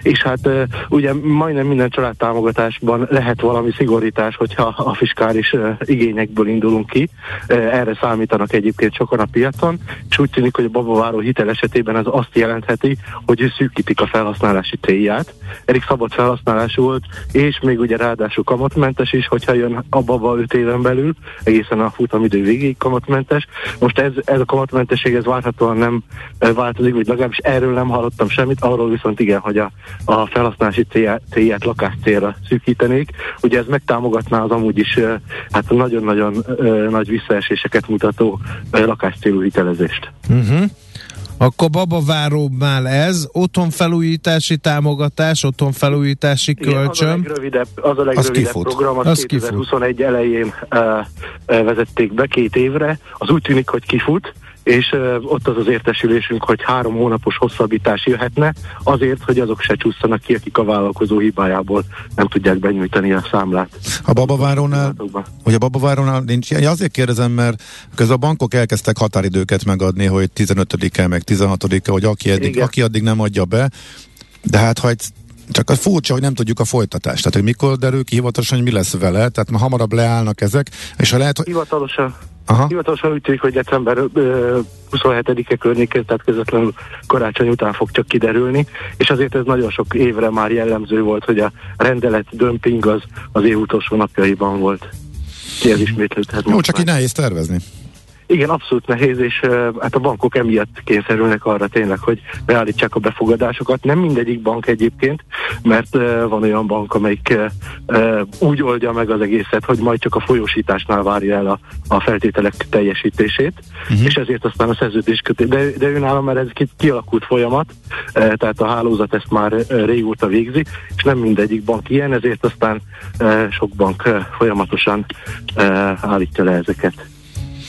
és hát ö, ugye majdnem minden családtámogatásban lehet valami szigorítás, hogyha a fiskális ö, igényekből indulunk ki, erre számítanak egyébként sokan a piacon, és úgy tűnik, hogy a babaváró hitel esetében ez azt jelentheti, hogy szűkítik a felhasználási célját. Elég szabad felhasználású volt, és még ugye ráadásul kamatmentes is, hogyha jön a baba 5 éven belül, egészen a futamidő végéig kamatmentes. Most ez, ez a kamatmentesség ez várhatóan nem változik, vagy legalábbis erről nem hallottam semmit, arról viszont igen, hogy a, a felhasználási célját, célját lakáscélra szűkítenék. Ugye ez megtámogatná az amúgy is hát nagyon-nagyon nagy visszaeséseket mutató lakáscélú hitelezést. Uh-huh. Akkor babaváróbbnál ez, otthonfelújítási támogatás, otthonfelújítási kölcsön. Igen, az a legrövidebb, az a legrövidebb az program, az, az 2021 kifut. elején uh, uh, vezették be két évre, az úgy tűnik, hogy kifut, és ott az az értesülésünk, hogy három hónapos hosszabbítás jöhetne, azért, hogy azok se csúszanak ki, akik a vállalkozó hibájából nem tudják benyújtani a számlát. A babavárónál, hogy a babavárónál nincs ilyen, azért kérdezem, mert közben a bankok elkezdtek határidőket megadni, hogy 15-e, meg 16-e, hogy aki eddig, aki addig nem adja be, de hát ha egy csak az furcsa, hogy nem tudjuk a folytatást. Tehát, hogy mikor derül ki hivatalosan, hogy mi lesz vele. Tehát ma hamarabb leállnak ezek, és ha lehet, hogy... Hivatalosan. Aha. Hivatalosan úgy tűnik, hogy december 27-e környékén, tehát közvetlenül karácsony után fog csak kiderülni, és azért ez nagyon sok évre már jellemző volt, hogy a rendelet dömping az az év utolsó napjaiban volt. Ki ez ismétlődhet. Jó, csak így nehéz tervezni. Igen, abszolút nehéz, és hát a bankok emiatt kényszerülnek arra tényleg, hogy beállítsák a befogadásokat. Nem mindegyik bank egyébként, mert van olyan bank, amelyik úgy oldja meg az egészet, hogy majd csak a folyósításnál várja el a, a feltételek teljesítését, uh-huh. és ezért aztán a szerződés köté. De, de ő nálam már ez ki, kialakult folyamat, tehát a hálózat ezt már régóta végzi, és nem mindegyik bank ilyen, ezért aztán sok bank folyamatosan állítja le ezeket.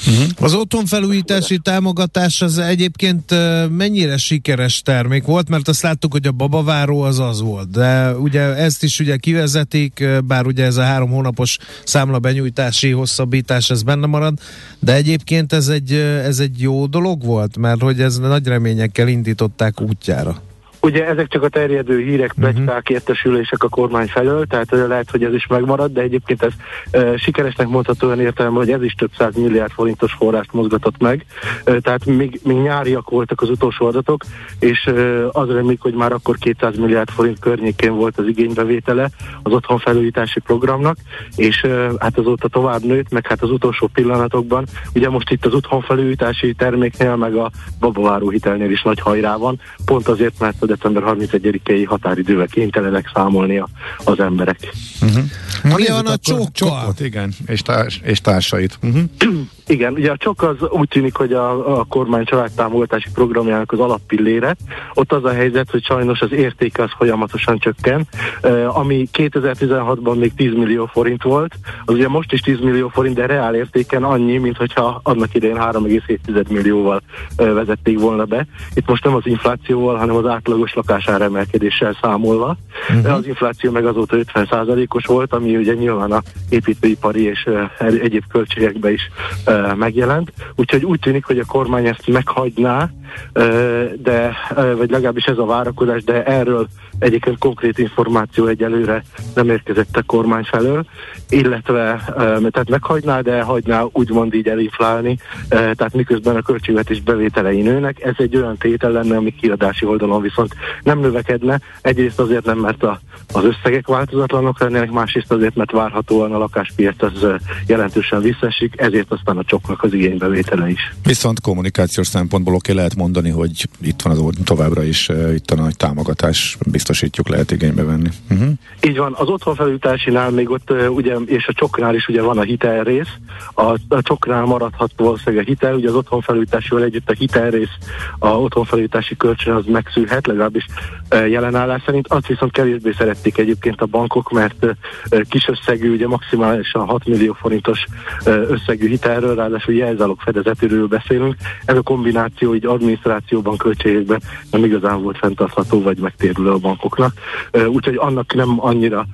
Uh-huh. Az otthonfelújítási támogatás az egyébként mennyire sikeres termék volt, mert azt láttuk, hogy a babaváró az az volt, de ugye ezt is ugye kivezetik, bár ugye ez a három hónapos számla benyújtási hosszabbítás ez benne marad, de egyébként ez egy, ez egy jó dolog volt, mert hogy ez nagy reményekkel indították útjára. Ugye ezek csak a terjedő hírek, mhm. plegykák, uh-huh. értesülések a kormány felől, tehát lehet, hogy ez is megmarad, de egyébként ez e, sikeresnek mondható olyan értelme, hogy ez is több száz milliárd forintos forrást mozgatott meg, e, tehát még, még nyáriak voltak az utolsó adatok, és e, az remélik, hogy már akkor 200 milliárd forint környékén volt az igénybevétele az otthonfelújítási programnak, és e, hát azóta tovább nőtt, meg hát az utolsó pillanatokban, ugye most itt az otthonfelújítási terméknél, meg a babaváró hitelnél is nagy hajrá van, pont azért, mert a december 31-i határidővel kénytelenek számolni az emberek. Uh-huh. Mi van a csokkal? igen, és, társ, és társait. Uh-huh. Igen, ugye a csok az úgy tűnik, hogy a, a kormány családtámogatási programjának az alappillére. Ott az a helyzet, hogy sajnos az értéke az folyamatosan csökken, uh, ami 2016-ban még 10 millió forint volt, az ugye most is 10 millió forint, de reál értéken annyi, mint hogyha annak idején 3,7 millióval uh, vezették volna be. Itt most nem az inflációval, hanem az átlagos lakásár emelkedéssel számolva. Uh-huh. Az infláció meg azóta 50%-os volt, ami ugye nyilván a építőipari és egyéb költségekbe is megjelent. Úgyhogy úgy tűnik, hogy a kormány ezt meghagyná, de, vagy legalábbis ez a várakozás, de erről egyébként konkrét információ egyelőre nem érkezett a kormány felől, illetve tehát meghagyná, de hagyná úgymond így elinflálni, tehát miközben a költségvetés bevételei nőnek, ez egy olyan tétel lenne, ami kiadási oldalon viszont nem növekedne, egyrészt azért nem, mert a, az összegek változatlanok lennének, másrészt azért, mert várhatóan a lakáspiac az jelentősen visszesik, ezért aztán a csoknak az igénybevétele is. Viszont kommunikációs szempontból oké lehet mondani, hogy itt van az továbbra is itt a nagy támogatás, biztosítjuk, lehet igénybe venni. Uh-huh. Így van, az otthonfelújításinál még ott ugye, és a csoknál is ugye van a hitelrész, a, a csoknál maradhat valószínűleg a hitel, ugye az otthonfelújításival együtt a hitelrész, a otthonfelújítási kölcsön az megszűlhet, legalábbis jelenállás szerint, azt viszont kevésbé szerették egyébként a bankok, mert kis összegű, ugye maximálisan 6 millió forintos összegű hitelről, ráadásul jelzálog fedezetűről beszélünk. Ez a kombináció így adminisztrációban, költségekben nem igazán volt fenntartható vagy megtérülő a bankoknak. Úgyhogy annak nem annyira,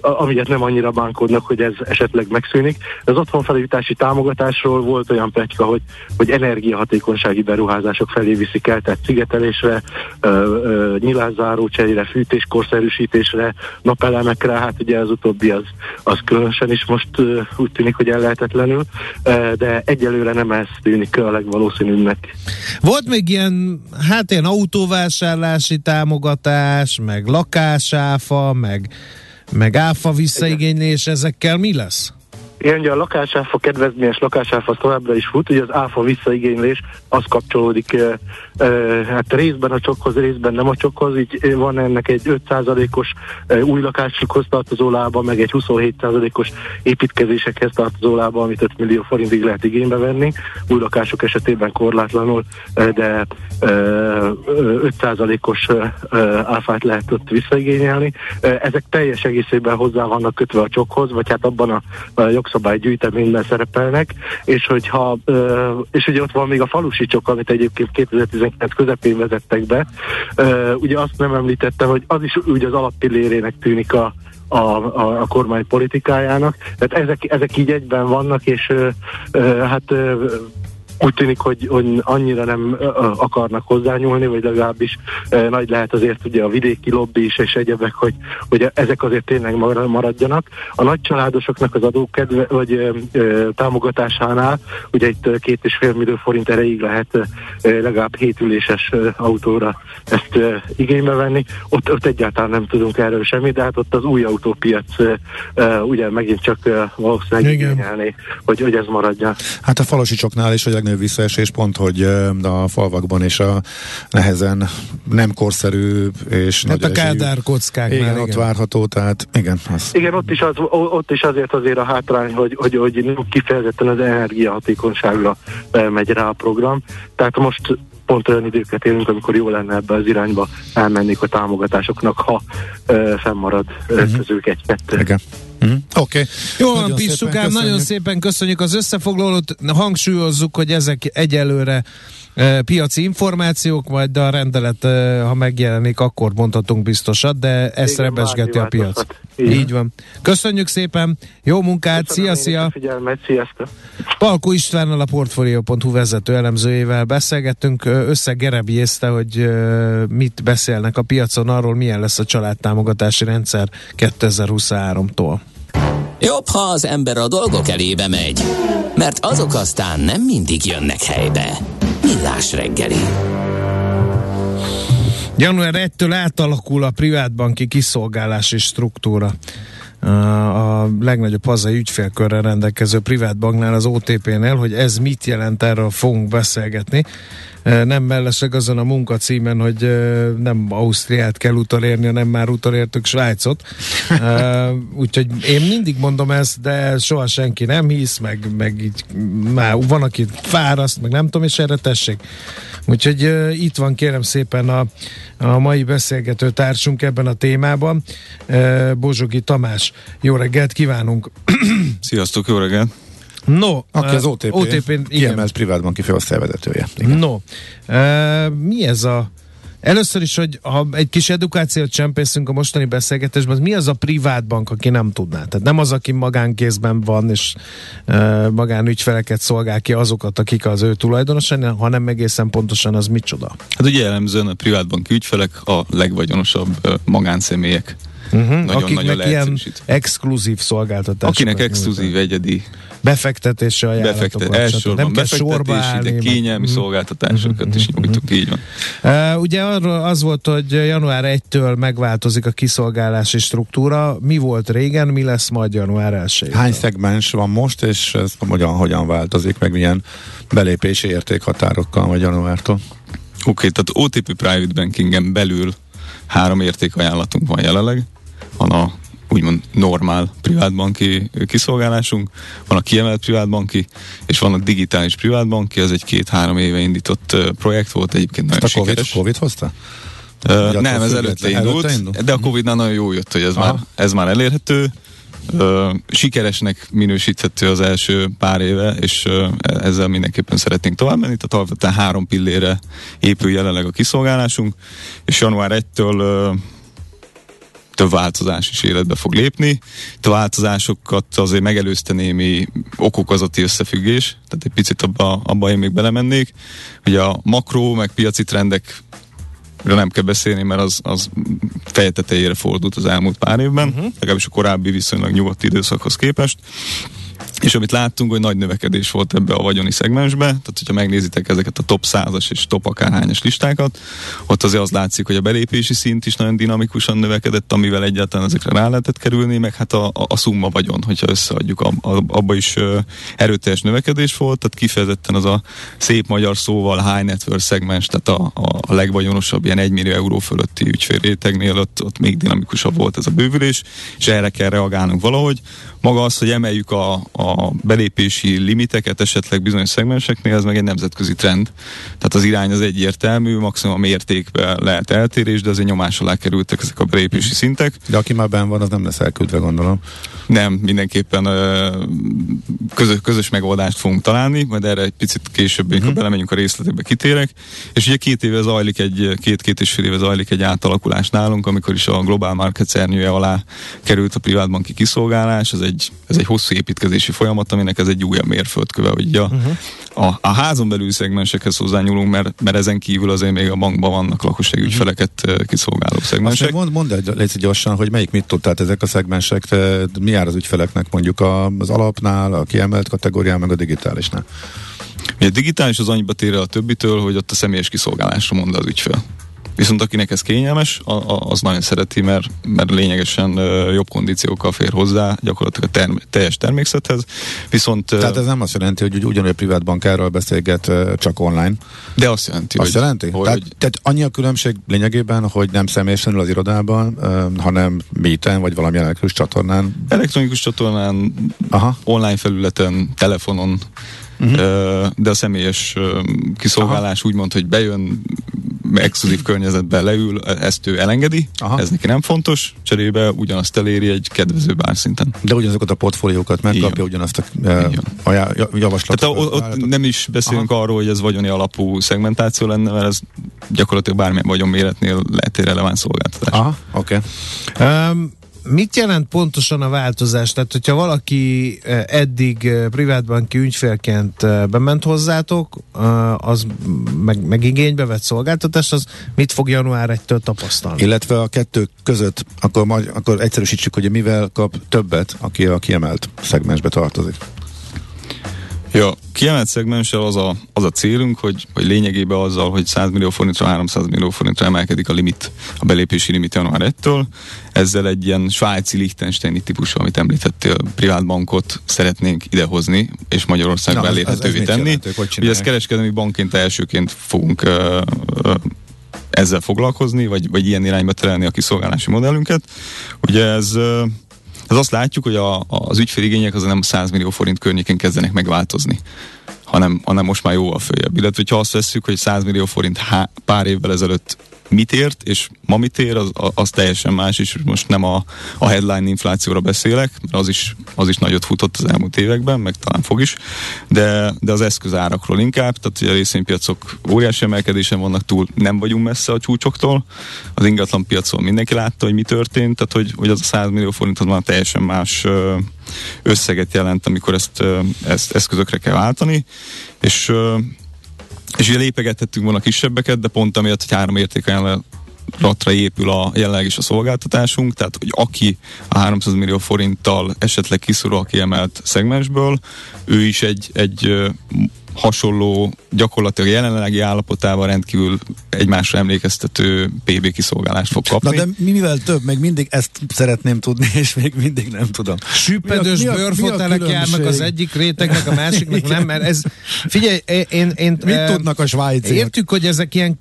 amiért nem annyira bánkodnak, hogy ez esetleg megszűnik. Az otthonfelújítási támogatásról volt olyan pletyka, hogy, hogy energiahatékonysági beruházások felé viszik el, tehát szigetelésre, nyilázzáró cserére, fűtéskorszerűsítésre, napelemekre, hát ugye az utóbbi az, az különösen is most úgy tűnik, hogy ellehetetlenül, de egyelőre nem ez tűnik a legvalószínűbbnek. Volt még ilyen, hát ilyen autóvásárlási támogatás, meg lakásáfa, meg, meg áfa visszaigénylés, ezekkel mi lesz? Igen, ugye a lakásáfa kedvezményes lakásáfa továbbra is fut, ugye az áfa visszaigénylés az kapcsolódik e, e, hát részben a csokhoz, részben nem a csokhoz, így van ennek egy 5%-os e, új lakásokhoz tartozó lába, meg egy 27%-os építkezésekhez tartozó lába, amit 5 millió forintig lehet igénybe venni, új lakások esetében korlátlanul, e, de e, 5%-os e, áfát lehet ott visszaigényelni. E, ezek teljes egészében hozzá vannak kötve a csokhoz, vagy hát abban a, a jogszabálygyűjteményben szerepelnek, és hogyha, és ugye ott van még a falusi csok, amit egyébként 2019 közepén vezettek be, ugye azt nem említettem, hogy az is ugye az alappillérének tűnik a, a, a, a kormány politikájának. Tehát ezek, ezek így egyben vannak, és hát úgy tűnik, hogy, hogy annyira nem akarnak hozzányúlni, vagy legalábbis nagy lehet azért ugye a vidéki lobby is és egyebek, hogy, hogy ezek azért tényleg maradjanak. A nagy családosoknak az adókedve, vagy ö, támogatásánál ugye itt két és fél millió forint erejéig lehet ö, legalább hétüléses autóra ezt ö, igénybe venni. Ott, ott egyáltalán nem tudunk erről semmit, de hát ott az új autópiac ö, ugye megint csak ö, valószínűleg igényelni, hogy, hogy ez maradjon. Hát a falosicsoknál is, hogy legnagyobb visszaesés pont, hogy a falvakban és a nehezen nem korszerű és hát nagy a Kádár kockák. Igen, igen, ott várható, tehát igen. Az... Igen, ott is, az, ott is azért azért a hátrány, hogy, hogy, hogy kifejezetten az energiahatékonyságra megy rá a program. Tehát most pont olyan időket élünk, amikor jó lenne ebbe az irányba elmennék a támogatásoknak, ha ö, fennmarad uh-huh. közük egy-kettő. Igen. Mm, Oké. Okay. Jó van, Pissukám, nagyon szépen köszönjük az összefoglalót. Hangsúlyozzuk, hogy ezek egyelőre e, piaci információk, majd a rendelet, e, ha megjelenik, akkor mondhatunk biztosat, de ezt Igen, rebesgeti a piac. Igen. Így van. Köszönjük szépen, jó munkát, Köszönöm szia, szia! Figyelmet, sziasztok! Palkó Istvánnal a Portfolio.hu vezető elemzőjével beszélgettünk, összegerebjézte, hogy mit beszélnek a piacon arról, milyen lesz a családtámogatási rendszer 2023-tól. Jobb, ha az ember a dolgok elébe megy, mert azok aztán nem mindig jönnek helybe. Millás reggeli. Január 1-től átalakul a privátbanki kiszolgálási struktúra a legnagyobb hazai ügyfélkörrel rendelkező privátbanknál, az OTP-nél, hogy ez mit jelent, erről fogunk beszélgetni. Nem mellesleg azon a munkacímen, hogy nem Ausztriát kell utolérni, hanem már utolértük Svájcot. Úgyhogy én mindig mondom ezt, de soha senki nem hisz, meg, meg így már van, aki fáraszt, meg nem tudom, és erre tessék. Úgyhogy itt van kérem szépen a, a mai beszélgető társunk ebben a témában, Bozsogi Tamás. Jó reggelt kívánunk! Sziasztok, jó reggelt! No, aki az OTP, OTP kiemelt privátbanki főosztályvezetője. No, uh, mi ez a Először is, hogy ha egy kis edukációt csempészünk a mostani beszélgetésben, az mi az a privát bank, aki nem tudná? Tehát nem az, aki magánkézben van, és e, magánügyfeleket szolgál ki azokat, akik az ő tulajdonosai, hanem egészen pontosan az micsoda. Hát ugye jellemzően a privátbanki ügyfelek a legvagyonosabb ö, magánszemélyek. Uh-huh. Nagyon- Akiknek nagyon ilyen exkluzív szolgáltatásokat Akinek exkluzív, nyújtanak. egyedi befektetési ajánlatokat. befektet, elsősorban nem kell sorba állni. de meg- kényelmi Mhm. szolgáltatásokat is nyújtunk, így van. Uh, ugye arról az volt, hogy január 1-től megváltozik a kiszolgálási struktúra. Mi volt régen, mi lesz majd január 1 Hány szegmens van most, és ez hogyan, hogyan változik, meg milyen belépési értékhatárokkal vagy januártól? Oké, okay, tehát OTP Private Bankingen belül három értékajánlatunk van jelenleg. A úgymond normál privátbanki kiszolgálásunk, van a kiemelt privátbanki, és van a digitális privátbanki, ez egy két-három éve indított projekt volt, egyébként nagyon Ezt a COVID, sikeres. COVID hozta? Ö, attól nem, ez előtte előtte indult, indult? de a Covid-nál nagyon jó jött, hogy ez, Aha. már, ez már elérhető. Ö, sikeresnek minősíthető az első pár éve, és ö, ezzel mindenképpen szeretnénk tovább menni, tehát alapvetően három pillére épül jelenleg a kiszolgálásunk, és január 1-től ö, több változás is életbe fog lépni. A változásokat azért megelőzte némi okokozati összefüggés, tehát egy picit abba, abba én még belemennék. Ugye a makró, meg piaci trendek nem kell beszélni, mert az, az feje tetejére fordult az elmúlt pár évben, uh-huh. legalábbis a korábbi viszonylag nyugodt időszakhoz képest. És amit láttunk, hogy nagy növekedés volt ebbe a vagyoni szegmensbe, tehát hogyha megnézitek ezeket a top 100-as és top akárhányas listákat, ott azért az látszik, hogy a belépési szint is nagyon dinamikusan növekedett, amivel egyáltalán ezekre rá lehetett kerülni, meg hát a, a, a szumma vagyon, hogyha összeadjuk, ab, ab, abba is ö, erőteljes növekedés volt, tehát kifejezetten az a szép magyar szóval high net worth szegmens, tehát a, a, a legvagyonosabb ilyen 1 millió euró fölötti ügyfélrétegnél ott, ott még dinamikusabb volt ez a bővülés, és erre kell reagálnunk valahogy. Maga az, hogy emeljük a, a belépési limiteket esetleg bizonyos szegmenseknél, ez meg egy nemzetközi trend. Tehát az irány az egyértelmű, maximum a mértékben lehet eltérés, de azért nyomás alá kerültek ezek a belépési szintek. De aki már benn van, az nem lesz elküldve, gondolom. Nem, mindenképpen ö, közös, közös megoldást fogunk találni, majd erre egy picit később, amikor uh-huh. belemegyünk a részletekbe kitérek. És ugye két éve zajlik egy, két-két és fél éve zajlik egy átalakulás nálunk, amikor is a Global Market szernyője alá került a privátbanki kiszolgálás. Ez egy, ez egy hosszú építkezési folyamat, aminek ez egy újabb mérföldköve, hogy a, uh-huh. a, a házon belül szegmensekhez hozzányúlunk, mert, mert ezen kívül azért még a bankban vannak lakossági ügyfeleket uh-huh. kiszolgáló szegmensek. még mond, mondd el légy gyorsan, hogy melyik mit tud, tehát ezek a szegmensek, mi jár az ügyfeleknek mondjuk az alapnál, a kiemelt kategórián, meg a digitálisnál. Ugye a digitális az annyiba tér a többitől, hogy ott a személyes kiszolgálásra mond az ügyfél. Viszont akinek ez kényelmes, a, a, az nagyon szereti, mert, mert lényegesen jobb kondíciókkal fér hozzá gyakorlatilag a term, teljes termékszethez. Viszont, Tehát ez nem azt jelenti, hogy ugy- ugyanúgy privát bankárral beszélget csak online. de azt jelenti, Azt hogy, jelenti? hogy, tehát, tehát annyi a különbség lényegében, hogy nem személyesen ül az irodában, hanem meeten vagy valamilyen elektronikus csatornán. elektronikus csatornán, Aha. online felületen, telefonon. Uh-huh. de a személyes kiszolgálás úgy mond, hogy bejön, exkluzív környezetben leül, ezt ő elengedi, Aha. ez neki nem fontos, cserébe ugyanazt eléri egy kedvező bárszinten. De ugyanazokat a portfóliókat megkapja, Igen. ugyanazt a Igen. ajá- javaslatot. Tehát o- ott nem is beszélünk Aha. arról, hogy ez vagyoni alapú szegmentáció lenne, mert ez gyakorlatilag bármilyen vagyon méretnél lehet egy releváns szolgáltatás. Aha, oké. Okay. Um, mit jelent pontosan a változás? Tehát, hogyha valaki eh, eddig eh, privátbanki ügyfélként eh, bement hozzátok, az meg, meg igénybe vett szolgáltatást, az mit fog január 1-től tapasztalni? Illetve a kettő között, akkor, majd, akkor egyszerűsítsük, hogy mivel kap többet, aki a kiemelt szegmensbe tartozik. Ja, kiemelt szegmenssel az a, az a célunk, hogy, hogy lényegében azzal, hogy 100 millió forintra, 300 millió forintra emelkedik a limit, a belépési limit január 1-től, ezzel egy ilyen svájci Liechtensteini típusú, amit említettél, privát bankot szeretnénk idehozni, és ez elérhetővé tenni. jelent? Ugye ezt kereskedelmi bankként elsőként fogunk ö, ö, ezzel foglalkozni, vagy, vagy ilyen irányba terelni a kiszolgálási modellünket. Ugye ez ö, ez azt látjuk, hogy a, az ügyféligények az nem 100 millió forint környékén kezdenek megváltozni hanem, hanem most már jóval följebb. Illetve, hogyha azt vesszük, hogy 100 millió forint há, pár évvel ezelőtt mit ért, és ma mit ér, az, az teljesen más, és most nem a, a headline inflációra beszélek, mert az is, az is nagyot futott az elmúlt években, meg talán fog is, de, de az eszközárakról inkább, tehát hogy a részvénypiacok óriási emelkedésen vannak túl, nem vagyunk messze a csúcsoktól, az ingatlan piacon mindenki látta, hogy mi történt, tehát hogy, hogy az a 100 millió forint az már teljesen más összeget jelent, amikor ezt, ezt eszközökre kell váltani, és és ugye lépegethettünk volna kisebbeket, de pont amiatt, hogy három értékajánlatra épül a jelenleg is a szolgáltatásunk, tehát hogy aki a 300 millió forinttal esetleg kiszorul a kiemelt szegmensből, ő is egy, egy hasonló, gyakorlatilag jelenlegi állapotával rendkívül egymásra emlékeztető PB kiszolgálást fog kapni. Na de mivel több, meg mindig ezt szeretném tudni, és még mindig nem tudom. Süppedős bőrfotelek járnak az egyik rétegnek, a másiknak nem, mert ez, figyelj, én... én Mit e, tudnak a svájciak? Értük, hogy ezek ilyen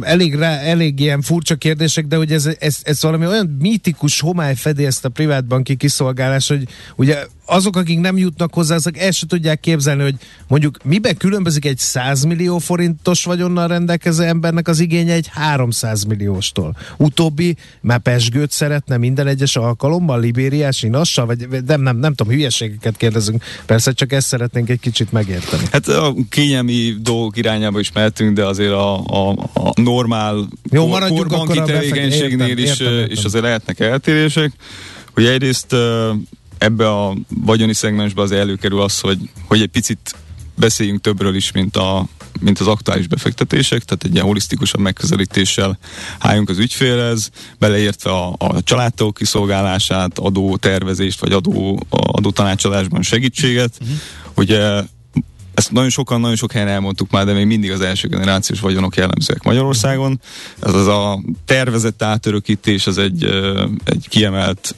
elég, rá, elég ilyen furcsa kérdések, de hogy ez, ez, ez valami olyan mítikus homály fedi ezt a privátbanki kiszolgálás, hogy ugye azok, akik nem jutnak hozzá, azok el se tudják képzelni, hogy mondjuk miben különbözik egy 100 millió forintos vagyonnal rendelkező embernek az igénye egy 300 millióstól. Utóbbi már pesgőt szeretne minden egyes alkalommal, libériás inassal, vagy nem, nem, nem tudom, hülyeségeket kérdezünk. Persze csak ezt szeretnénk egy kicsit megérteni. Hát a kényelmi dolgok irányába is mehetünk, de azért a, a, a normál Jó, maradjunk korbanki tevékenységnél is, értem, értem. is azért lehetnek eltérések. Hogy egyrészt ebbe a vagyoni szegmensbe az előkerül az, hogy, hogy egy picit beszéljünk többről is, mint, a, mint az aktuális befektetések, tehát egy ilyen holisztikusabb megközelítéssel álljunk az ügyfélhez, beleértve a, a családtól kiszolgálását, adó tervezést, vagy adó, adó tanácsadásban segítséget. Uh-huh. Ugye ezt nagyon sokan, nagyon sok helyen elmondtuk már, de még mindig az első generációs vagyonok jellemzőek Magyarországon. Ez az a tervezett átörökítés, az egy, egy kiemelt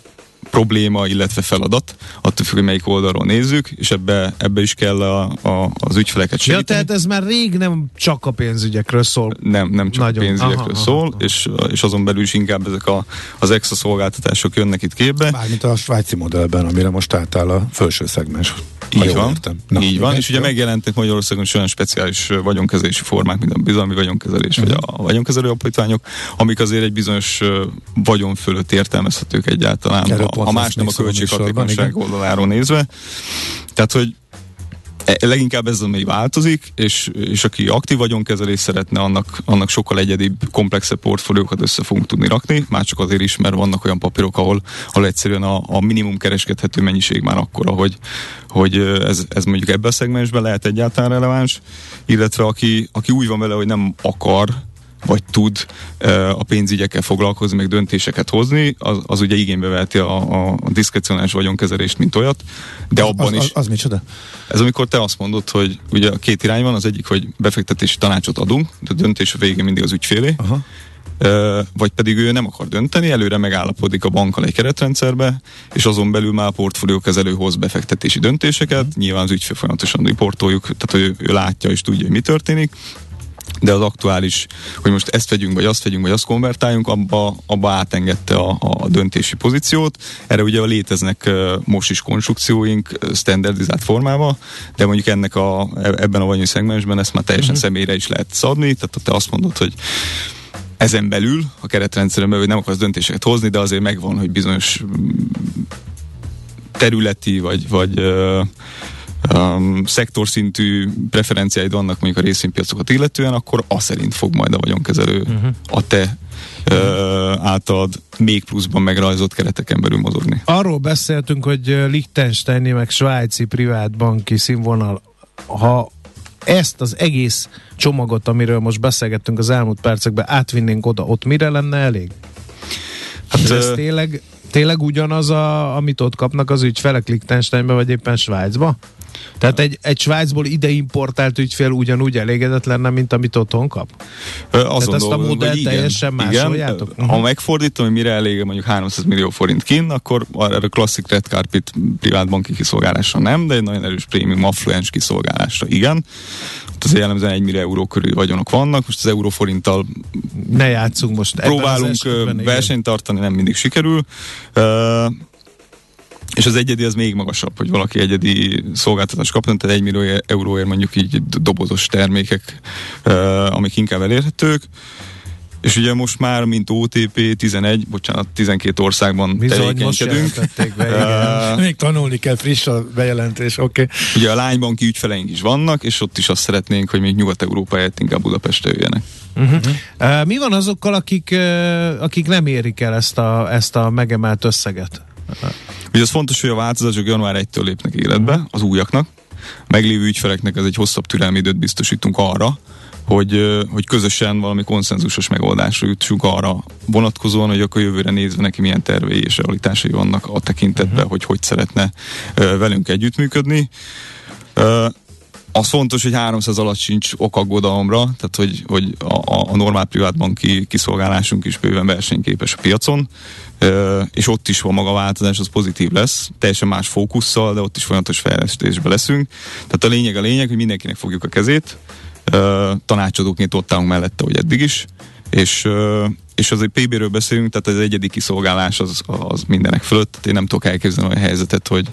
probléma, illetve feladat, attól függ, hogy melyik oldalról nézzük, és ebbe, ebbe is kell a, a, az ügyfeleket segíteni. Ja, tehát ez már rég nem csak a pénzügyekről szól. Nem, nem csak Nagyon. a pénzügyekről aha, szól, aha. És, és azon belül is inkább ezek a, az extra szolgáltatások jönnek itt képbe. Mármint a svájci modellben, amire most átáll a felső szegmens. Így van, Na, így van, és ugye megjelentek Magyarországon is olyan speciális vagyonkezelési formák, mint a bizalmi vagyonkezelés, uh-huh. vagy mhm. a vagyonkezelő apítványok, amik azért egy bizonyos vagyon fölött értelmezhetők egyáltalán, Erről ha más nem a költséghatékonyság oldaláról nézve. Tehát, hogy E, leginkább ez ami változik, és, és aki aktív vagyonkezelés szeretne, annak, annak sokkal egyedibb, komplexebb portfóliókat össze fogunk tudni rakni, már csak azért is, mert vannak olyan papírok, ahol, ahol egyszerűen a, a minimum kereskedhető mennyiség már akkora, hogy, hogy ez, ez mondjuk ebben a szegmensben lehet egyáltalán releváns, illetve aki, aki úgy van vele, hogy nem akar vagy tud a pénzügyekkel foglalkozni, meg döntéseket hozni, az, az ugye igénybe veheti a, a diszkrecionális vagyonkezelést, mint olyat, de abban az, is... Az, az micsoda? Ez amikor te azt mondod, hogy ugye két irány van, az egyik, hogy befektetési tanácsot adunk, de a döntés a végén mindig az ügyfélé, Aha. vagy pedig ő nem akar dönteni, előre megállapodik a bankkal egy keretrendszerbe, és azon belül már a portfóliókezelő hoz befektetési döntéseket, uh-huh. nyilván az ügyfél folyamatosan riportoljuk, tehát ő, ő látja és tudja, hogy mi történik, de az aktuális, hogy most ezt vegyünk, vagy azt vegyünk, vagy azt konvertáljunk, abba, abba átengedte a, a döntési pozíciót. Erre ugye léteznek most is konstrukcióink standardizált formában, de mondjuk ennek a, e, ebben a vagyoni szegmensben ezt már teljesen uh-huh. személyre is lehet szadni, tehát te azt mondod, hogy ezen belül, a keretrendszeren belül nem akarsz döntéseket hozni, de azért megvan, hogy bizonyos területi, vagy, vagy um, szektorszintű preferenciáid vannak mondjuk a részvénypiacokat illetően, akkor az szerint fog majd a vagyonkezelő uh-huh. a te uh, általad még pluszban megrajzolt kereteken belül mozogni. Arról beszéltünk, hogy Liechtensteini meg svájci privátbanki színvonal, ha ezt az egész csomagot, amiről most beszélgettünk az elmúlt percekben, átvinnénk oda, ott mire lenne elég? Hát, ez tényleg, tényleg ugyanaz, a, amit ott kapnak az ügyfelek Liechtensteinbe, vagy éppen Svájcba? Tehát egy, egy Svájcból ide importált ügyfél ugyanúgy elégedett lenne, mint amit otthon kap? Ö, Tehát ezt a modellt teljesen másoljátok? Igen, ha megfordítom, hogy mire elég mondjuk 300 millió forint kin, akkor erre klasszik Red Carpet privátbanki kiszolgálásra nem, de egy nagyon erős prémium affluens kiszolgálásra igen. Ott azért jellemzően 1 millió euró körül vagyonok vannak, most az euróforinttal ne játszunk most. Próbálunk versenyt tartani, nem mindig sikerül. Uh, és az egyedi az még magasabb, hogy valaki egyedi szolgáltatást kapna, tehát 1 millió euróért mondjuk így dobozos termékek, amik inkább elérhetők. És ugye most már, mint OTP 11, bocsánat, 12 országban Bizony, tevékenykedünk. be, igen. Még tanulni kell, friss a bejelentés, oké. Okay. Ugye a lánybanki ügyfeleink is vannak, és ott is azt szeretnénk, hogy még Nyugat-Európa helyett inkább Budapestre jöjjenek. Uh-huh. Uh, mi van azokkal, akik, uh, akik nem érik el ezt a, ezt a megemelt összeget? Ugye az fontos, hogy a változások január 1-től lépnek életbe, az újaknak. Meglévő ügyfeleknek ez egy hosszabb türelmi időt biztosítunk arra, hogy, hogy közösen valami konszenzusos megoldásra jutsunk arra vonatkozóan, hogy akkor jövőre nézve neki milyen tervei és realitásai vannak a tekintetben, uh-huh. hogy hogy szeretne velünk együttműködni az fontos, hogy 300 alatt sincs ok aggodalomra, tehát hogy, hogy a, a normál privátbanki kiszolgálásunk is bőven versenyképes a piacon, és ott is van maga a változás, az pozitív lesz, teljesen más fókusszal, de ott is folyamatos fejlesztésbe leszünk. Tehát a lényeg a lényeg, hogy mindenkinek fogjuk a kezét, tanácsadóként ott állunk mellette, hogy eddig is, és, és azért PB-ről beszélünk, tehát az egyedi kiszolgálás az, az mindenek fölött. Tehát én nem tudok elképzelni a helyzetet, hogy,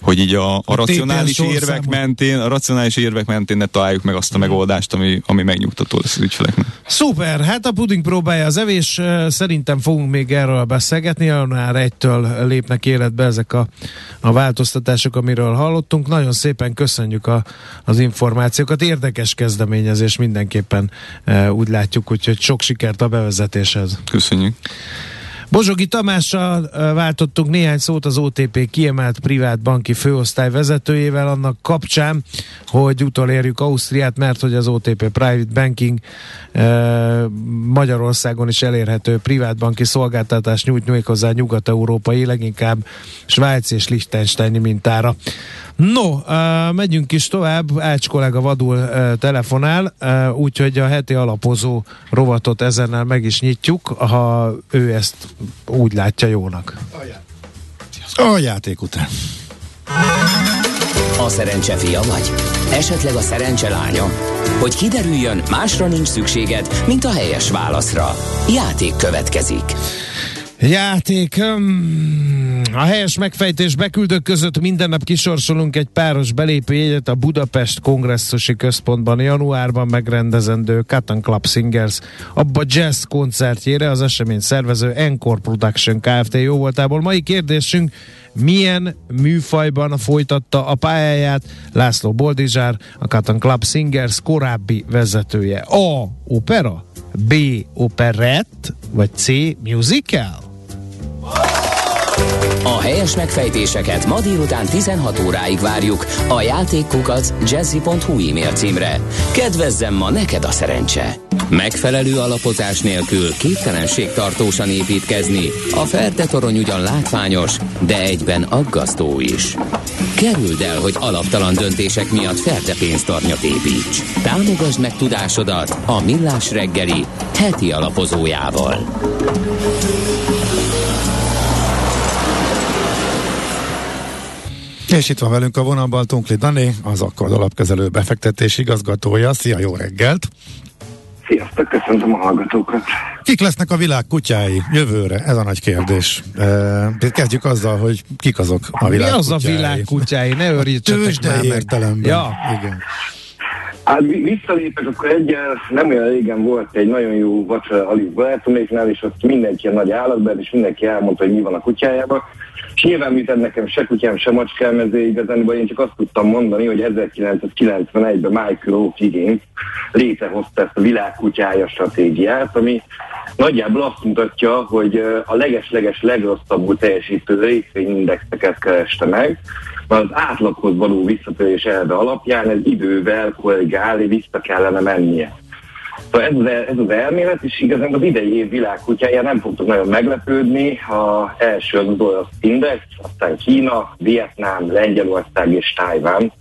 hogy így a, a, a racionális érvek mentén, a racionális érvek mentén ne találjuk meg azt a megoldást, ami, ami megnyugtató lesz az ügyfeleknek. Szuper, hát a puding próbálja az evés, szerintem fogunk még erről beszélgetni, január egytől lépnek életbe ezek a, a változtatások, amiről hallottunk. Nagyon szépen köszönjük a, az információkat, érdekes kezdeményezés mindenképpen úgy látjuk, úgyhogy sok sikert a bevezetéshez. Köszönjük. Bozsogi Tamással váltottunk néhány szót az OTP kiemelt privát banki főosztály vezetőjével annak kapcsán, hogy utolérjük Ausztriát, mert hogy az OTP Private Banking Magyarországon is elérhető privátbanki szolgáltatás nyújt méghozzá nyugat-európai, leginkább Svájc és Liechtensteini mintára. No, uh, megyünk is tovább, Ács kollega vadul uh, telefonál, uh, úgyhogy a heti alapozó rovatot ezennel meg is nyitjuk, ha ő ezt úgy látja jónak. A játék után. A szerencse fia vagy? Esetleg a szerencse lánya? Hogy kiderüljön, másra nincs szükséged, mint a helyes válaszra. Játék következik. Játék. A helyes megfejtés beküldők között minden nap kisorsolunk egy páros belépőjegyet a Budapest kongresszusi központban januárban megrendezendő Cotton Club Singers abba jazz koncertjére az esemény szervező Encore Production Kft. jó voltából. Mai kérdésünk milyen műfajban folytatta a pályáját László Boldizsár, a Cotton Club Singers korábbi vezetője. A. Opera, B. Operett, vagy C. Musical? A helyes megfejtéseket ma délután 16 óráig várjuk a játékkukac jazzy.hu e-mail címre. Kedvezzem ma neked a szerencse! Megfelelő alapozás nélkül képtelenség tartósan építkezni. A Ferde torony ugyan látványos, de egyben aggasztó is. Kerüld el, hogy alaptalan döntések miatt Ferde pénztarnyat építs. Támogasd meg tudásodat a Millás reggeli heti alapozójával. És itt van velünk a vonalban Tunkli Dani, az Akkord alapkezelő befektetés igazgatója. Szia, jó reggelt! Sziasztok, köszöntöm a hallgatókat! Kik lesznek a világ kutyái jövőre? Ez a nagy kérdés. E, kezdjük azzal, hogy kik azok a világ Mi az kutyái? a világ kutyái? Ne örítsetek Tőzsdei már meg. értelemben. Ja. Igen. Hát vi- visszalépek, akkor egyel nem olyan régen volt egy nagyon jó vacsora Alice barátoméknál, és ott mindenki a nagy állatban, és mindenki elmondta, hogy mi van a kutyájában. És nyilván miután nekem se kutyám, se macskám, ezért igazán én csak azt tudtam mondani, hogy 1991-ben Michael O'Higgins létrehozta ezt a világkutyája stratégiát, ami nagyjából azt mutatja, hogy a leges-leges legrosszabbul teljesítő részvényindexeket kereste meg, mert az átlaghoz való visszatérés elve alapján ez idővel korrigálni vissza kellene mennie. Szóval ez az, ez az elmélet, és igazán az idei év világkutyája nem fogtok nagyon meglepődni. A első az az orosz index, aztán Kína, Vietnám, Lengyelország és Tájván.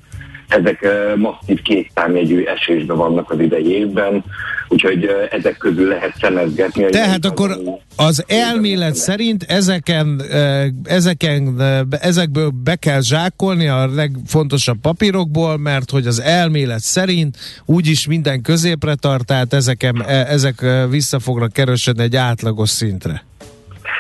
Ezek masszív kétszámjegyű esésben vannak az idei évben, úgyhogy ezek közül lehet szemezgetni. Tehát akkor az elmélet szerint ezeken, ezeken, ezekből be kell zsákolni a legfontosabb papírokból, mert hogy az elmélet szerint úgyis minden középre tart, tehát ezeken, eh, ezek vissza fognak kerülni egy átlagos szintre.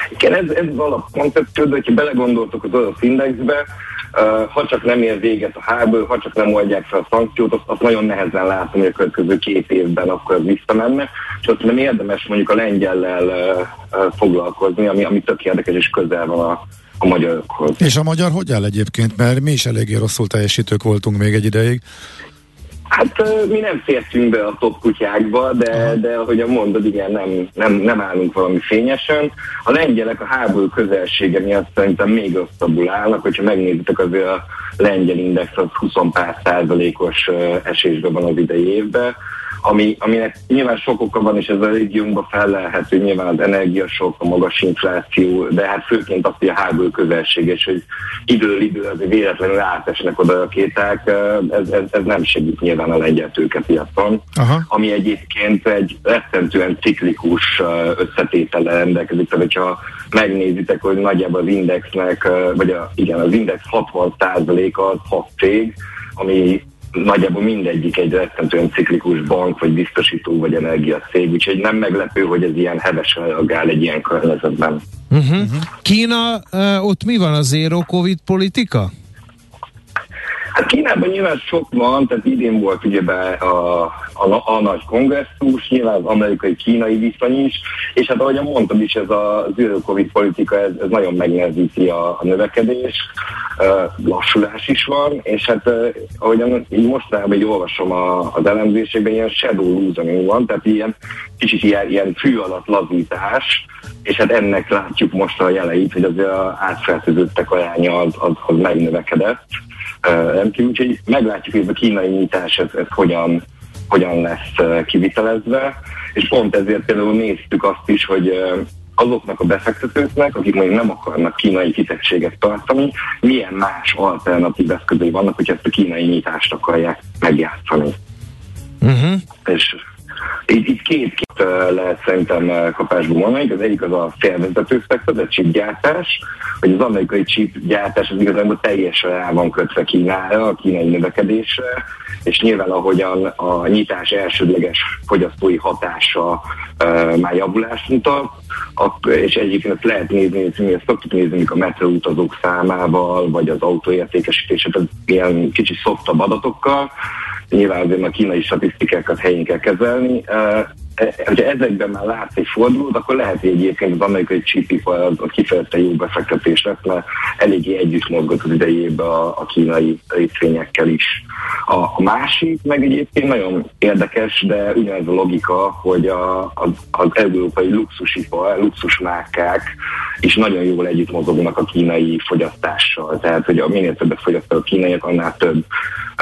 Igen, ez, ez az alapkoncepció, de hogyha belegondoltok az orosz indexbe, uh, ha csak nem ér véget a háború, ha csak nem oldják fel a szankciót, azt, azt nagyon nehezen látom, hogy a következő két évben akkor visszamenne, és azt nem érdemes mondjuk a lengyellel uh, foglalkozni, ami, ami tök érdekes és közel van a, a magyarokhoz. És a magyar hogy áll egyébként? Mert mi is eléggé rosszul teljesítők voltunk még egy ideig. Hát mi nem fértünk be a top kutyákba, de, de ahogy mondod, igen, nem, nem, nem állunk valami fényesen. A lengyelek a háború közelsége miatt szerintem még rosszabbul állnak, hogyha megnézitek azért a lengyel index az 20 pár százalékos esésben van az idei évben ami, aminek nyilván sok oka van, és ez a régiónkban felelhető, nyilván az energiasok, a magas infláció, de hát főként azt, hogy a háború közelséges, hogy időről idő azért véletlenül átesnek oda a kéták, ez, ez, ez nem segít nyilván a lengyel tőkepiacon, Aha. ami egyébként egy rettentően ciklikus összetétele rendelkezik, tehát hogyha megnézitek, hogy nagyjából az indexnek, vagy a, igen, az index 60%-a az 6 cég, ami nagyjából mindegyik egy rettentően ciklikus bank, vagy biztosító, vagy energiaszég, úgyhogy nem meglepő, hogy ez ilyen hevesen reagál egy ilyen környezetben. Uh-huh. Uh-huh. Kína, ott mi van a zero covid politika? Hát Kínában nyilván sok van, tehát idén volt ugye be a, a, a nagy kongresszus, nyilván az amerikai-kínai viszony is, és hát ahogyan mondtam is, ez a zero covid politika, ez, ez nagyon megnehezíti a, a növekedés, lassulás is van, és hát uh, ahogyan így mostanában így olvasom a, az elemzésekben, ilyen shadow losing van, tehát ilyen kicsit ilyen, ilyen fű alatt lazítás, és hát ennek látjuk most a jeleit, hogy az átfertőzöttek aránya az, az, az megnövekedett rendkívül, úgyhogy meglátjuk, hogy ez a kínai nyitás ez, ez hogyan, hogyan lesz kivitelezve, és pont ezért például néztük azt is, hogy azoknak a befektetőknek, akik még nem akarnak kínai kitettséget tartani, milyen más alternatív eszközei vannak, hogy ezt a kínai nyitást akarják megjátszani. Uh-huh. És itt, itt két, két lehet szerintem kapásból mondani. Az egyik az a felvezető szektor, a chipgyártás, hogy az amerikai chipgyártás az igazából teljesen rá van kötve Kínára, a kínai növekedésre, és nyilván ahogyan a nyitás elsődleges fogyasztói hatása uh, már javulást mutat, és egyébként lehet nézni, mi ezt szoktuk nézni a metroutazók számával, vagy az autóértékesítéset, ilyen kicsi szoftabb adatokkal, nyilván azért a kínai statisztikákat helyén kell kezelni. Hogyha ezekben már látsz egy fordulót, akkor lehet, hogy egyébként az amerikai csípipar az, kifejezetten jó befektetés lesz, mert eléggé együtt mozgott az idejében a, a kínai részvényekkel is. A, a másik meg egyébként nagyon érdekes, de ugyanez a logika, hogy a, az, az európai luxusipar, luxusmárkák is nagyon jól együtt mozognak a kínai fogyasztással. Tehát, hogy a minél többet fogyasztanak a kínaiak, annál több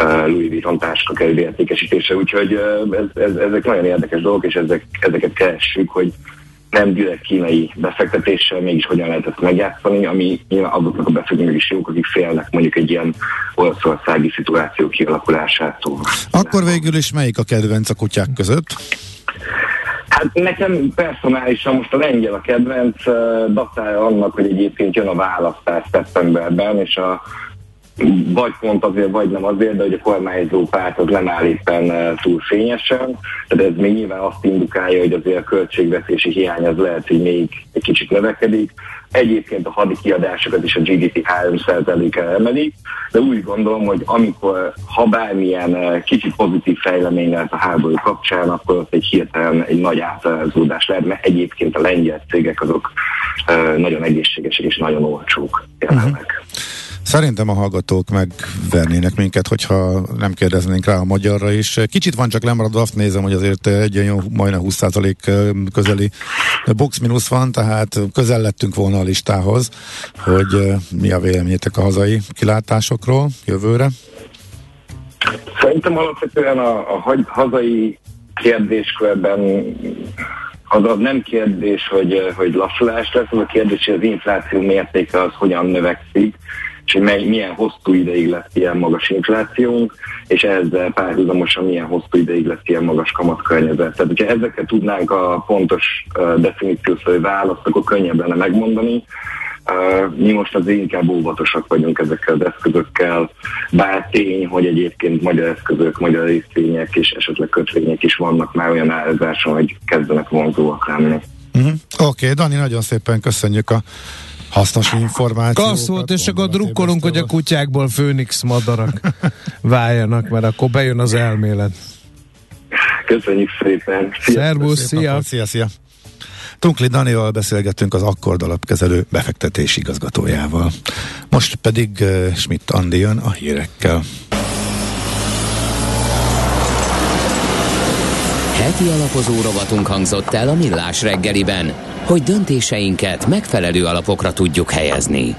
uh, Louis Vuitton táska kerül értékesítése. Úgyhogy uh, ez, ez, ezek nagyon érdekes dolgok, és ezek, ezeket keressük, hogy nem direkt kínai befektetéssel mégis hogyan lehet ezt megjátszani, ami nyilván azoknak a befektetők is jók, akik félnek mondjuk egy ilyen olaszországi szituáció kialakulásától. Akkor végül is melyik a kedvenc a kutyák között? Hát nekem personálisan most a lengyel a kedvenc, datája annak, hogy egyébként jön a választás szeptemberben, és a vagy pont azért, vagy nem azért, de hogy a kormányzó párt az nem áll éppen túl fényesen, tehát ez még nyilván azt indukálja, hogy azért a költségvetési hiány az lehet, hogy még egy kicsit növekedik. Egyébként a hadi kiadásokat is a GDP 3%-a emelik, de úgy gondolom, hogy amikor ha bármilyen kicsit pozitív fejlemény lehet a háború kapcsán, akkor ott egy hirtelen egy nagy átalázódás lehet, mert egyébként a lengyel cégek azok nagyon egészségesek és nagyon olcsók jelenleg. Uh-huh. Szerintem a hallgatók megvernének minket, hogyha nem kérdeznénk rá a magyarra is. Kicsit van csak lemaradva, azt nézem, hogy azért egy jó, majdnem 20% közeli box minusz van, tehát közel lettünk volna a listához, hogy mi a véleményetek a hazai kilátásokról jövőre. Szerintem alapvetően a, a hazai kérdéskörben az, az nem kérdés, hogy, hogy lassulás lesz, az a kérdés, hogy az infláció mértéke az hogyan növekszik, és hogy mely, milyen hosszú ideig lesz ilyen magas inflációnk, és ezzel párhuzamosan milyen hosszú ideig lesz ilyen magas kamatkörnyezet. Tehát, hogyha ezeket tudnánk a pontos uh, definíciószerű választ, akkor könnyebb lenne megmondani. Uh, mi most azért inkább óvatosak vagyunk ezekkel az eszközökkel, bár tény, hogy egyébként magyar eszközök, magyar részvények és esetleg kötvények is vannak már olyan árazáson, hogy kezdenek vonzóak lenni. Uh-huh. Oké, okay, Dani, nagyon szépen köszönjük a hasznos információkat. Kassz volt, és akkor drukkolunk, hogy a kutyákból főnix madarak váljanak, mert akkor bejön az elmélet. Köszönjük szépen. Szervusz, szia. Szia, szia. Tunkli Danival beszélgettünk az Akkord alapkezelő befektetési igazgatójával. Most pedig uh, Schmidt Andi jön a hírekkel. Heti alapozó rovatunk hangzott el a Millás reggeliben, hogy döntéseinket megfelelő alapokra tudjuk helyezni.